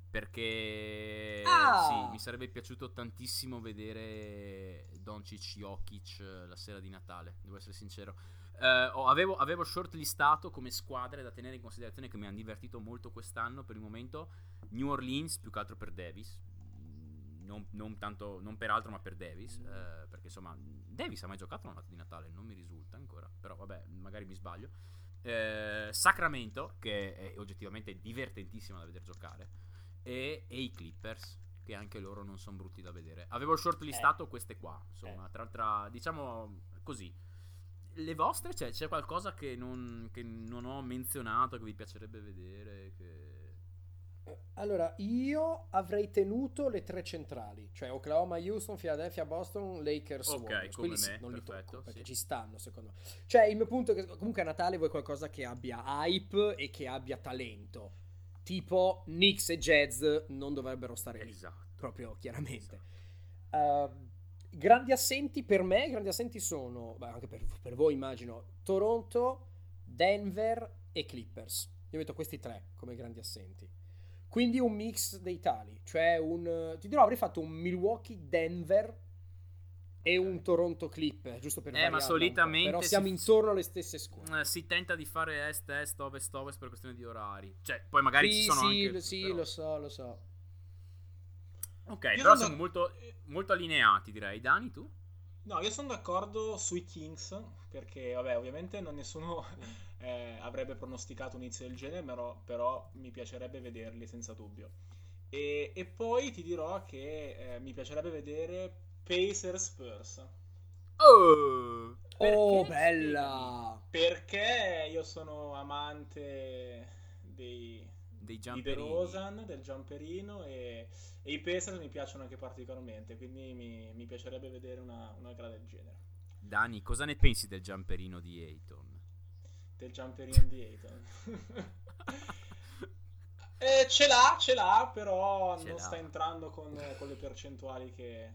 Perché ah! sì, mi sarebbe piaciuto tantissimo vedere Doncic Jokic eh, la sera di Natale, devo essere sincero. Uh, avevo, avevo shortlistato come squadre da tenere in considerazione che mi hanno divertito molto quest'anno per il momento New Orleans più che altro per Davis. Non, non, tanto, non per altro ma per Davis uh, perché insomma Davis ha mai giocato una notte di Natale? Non mi risulta ancora però vabbè magari mi sbaglio. Uh, Sacramento che è oggettivamente divertentissimo da vedere giocare e, e i Clippers che anche loro non sono brutti da vedere. Avevo shortlistato eh. queste qua insomma tra, tra diciamo così le vostre? Cioè, c'è qualcosa che non, che non, ho menzionato che vi piacerebbe vedere? Che... Allora, io avrei tenuto le tre centrali, cioè Oklahoma, Houston, Philadelphia, Boston, Lakers, Ok, Warriors. come sì, me, non perfetto, li tocco perché sì. ci stanno, secondo me. Cioè, il mio punto è che comunque a Natale vuoi qualcosa che abbia hype e che abbia talento. Tipo Knicks e Jazz non dovrebbero stare lì, esatto. proprio chiaramente. Esatto. Uh, grandi assenti per me, grandi assenti sono, beh, anche per, per, voi immagino, Toronto, Denver e Clippers. Io metto questi tre come grandi assenti. Quindi un mix dei tali, cioè un... Ti dirò, avrei fatto un Milwaukee-Denver e un Toronto Clip, giusto per eh, ma solitamente però siamo intorno alle stesse squadre. Eh, si tenta di fare est, est, ovest, ovest per questione di orari. Cioè, poi magari sì, ci sono sì, anche... Sì, però... lo so, lo so. Ok, io però siamo molto, molto allineati, direi. Dani, tu? No, io sono d'accordo sui Kings, perché, vabbè, ovviamente non nessuno eh, avrebbe pronosticato un inizio del genere, però, però, mi piacerebbe vederli senza dubbio. E, e poi ti dirò che eh, mi piacerebbe vedere Pacers Spurs. Oh, oh bella! Perché io sono amante dei, dei di De Rosan, del jumperino e, e, i Pacers mi piacciono anche particolarmente, quindi mi, mi piacerebbe vedere una, una, gara del genere. Dani, cosa ne pensi del jumperino di Ayton? Del jumperino di Ayton? eh, ce l'ha, ce l'ha, però ce non l'ha. sta entrando con, con le percentuali che,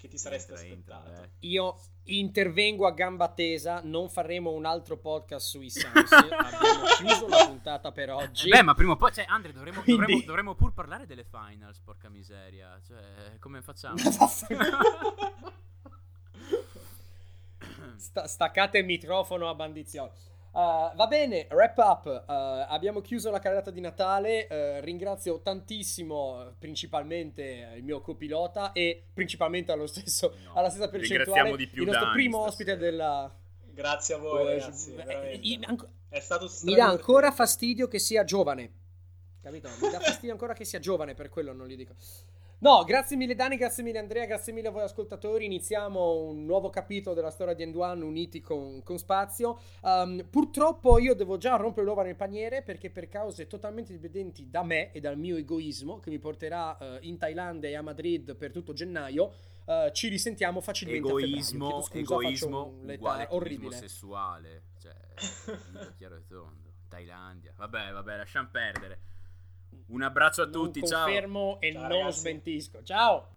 che ti saresti entra, aspettato? Entra, Io intervengo a gamba tesa, non faremo un altro podcast sui Suns, abbiamo chiuso la puntata per oggi. Eh beh, ma prima o poi, cioè, Andre, dovremmo, Quindi... dovremmo, dovremmo, pur parlare delle finals, porca miseria, cioè, come facciamo? Sta- staccate il microfono a bandizione. Uh, va bene, wrap up. Uh, abbiamo chiuso la carretta di Natale. Uh, ringrazio tantissimo, principalmente il mio copilota e principalmente allo stesso, no, alla stessa percentuale di più il nostro Dani, primo ospite della. Grazie a voi, ragazzi. Eh, anco... È stato Mi dà ancora fastidio che sia giovane. Capito? Mi dà fastidio ancora che sia giovane, per quello non gli dico. No, grazie mille Dani, grazie mille Andrea, grazie mille a voi ascoltatori. Iniziamo un nuovo capitolo della storia di End uniti con, con Spazio. Um, purtroppo io devo già rompere l'uovo nel paniere perché per cause totalmente dipendenti da me e dal mio egoismo che mi porterà uh, in Thailandia e a Madrid per tutto gennaio. Uh, ci risentiamo facilmente egoismo, scusa, egoismo uguale orribile sessuale cioè chiaro e tondo Thailandia vabbè vabbè lasciamo perdere un abbraccio a non tutti, ciao. Confermo e ciao, non ragazzi. smentisco. Ciao.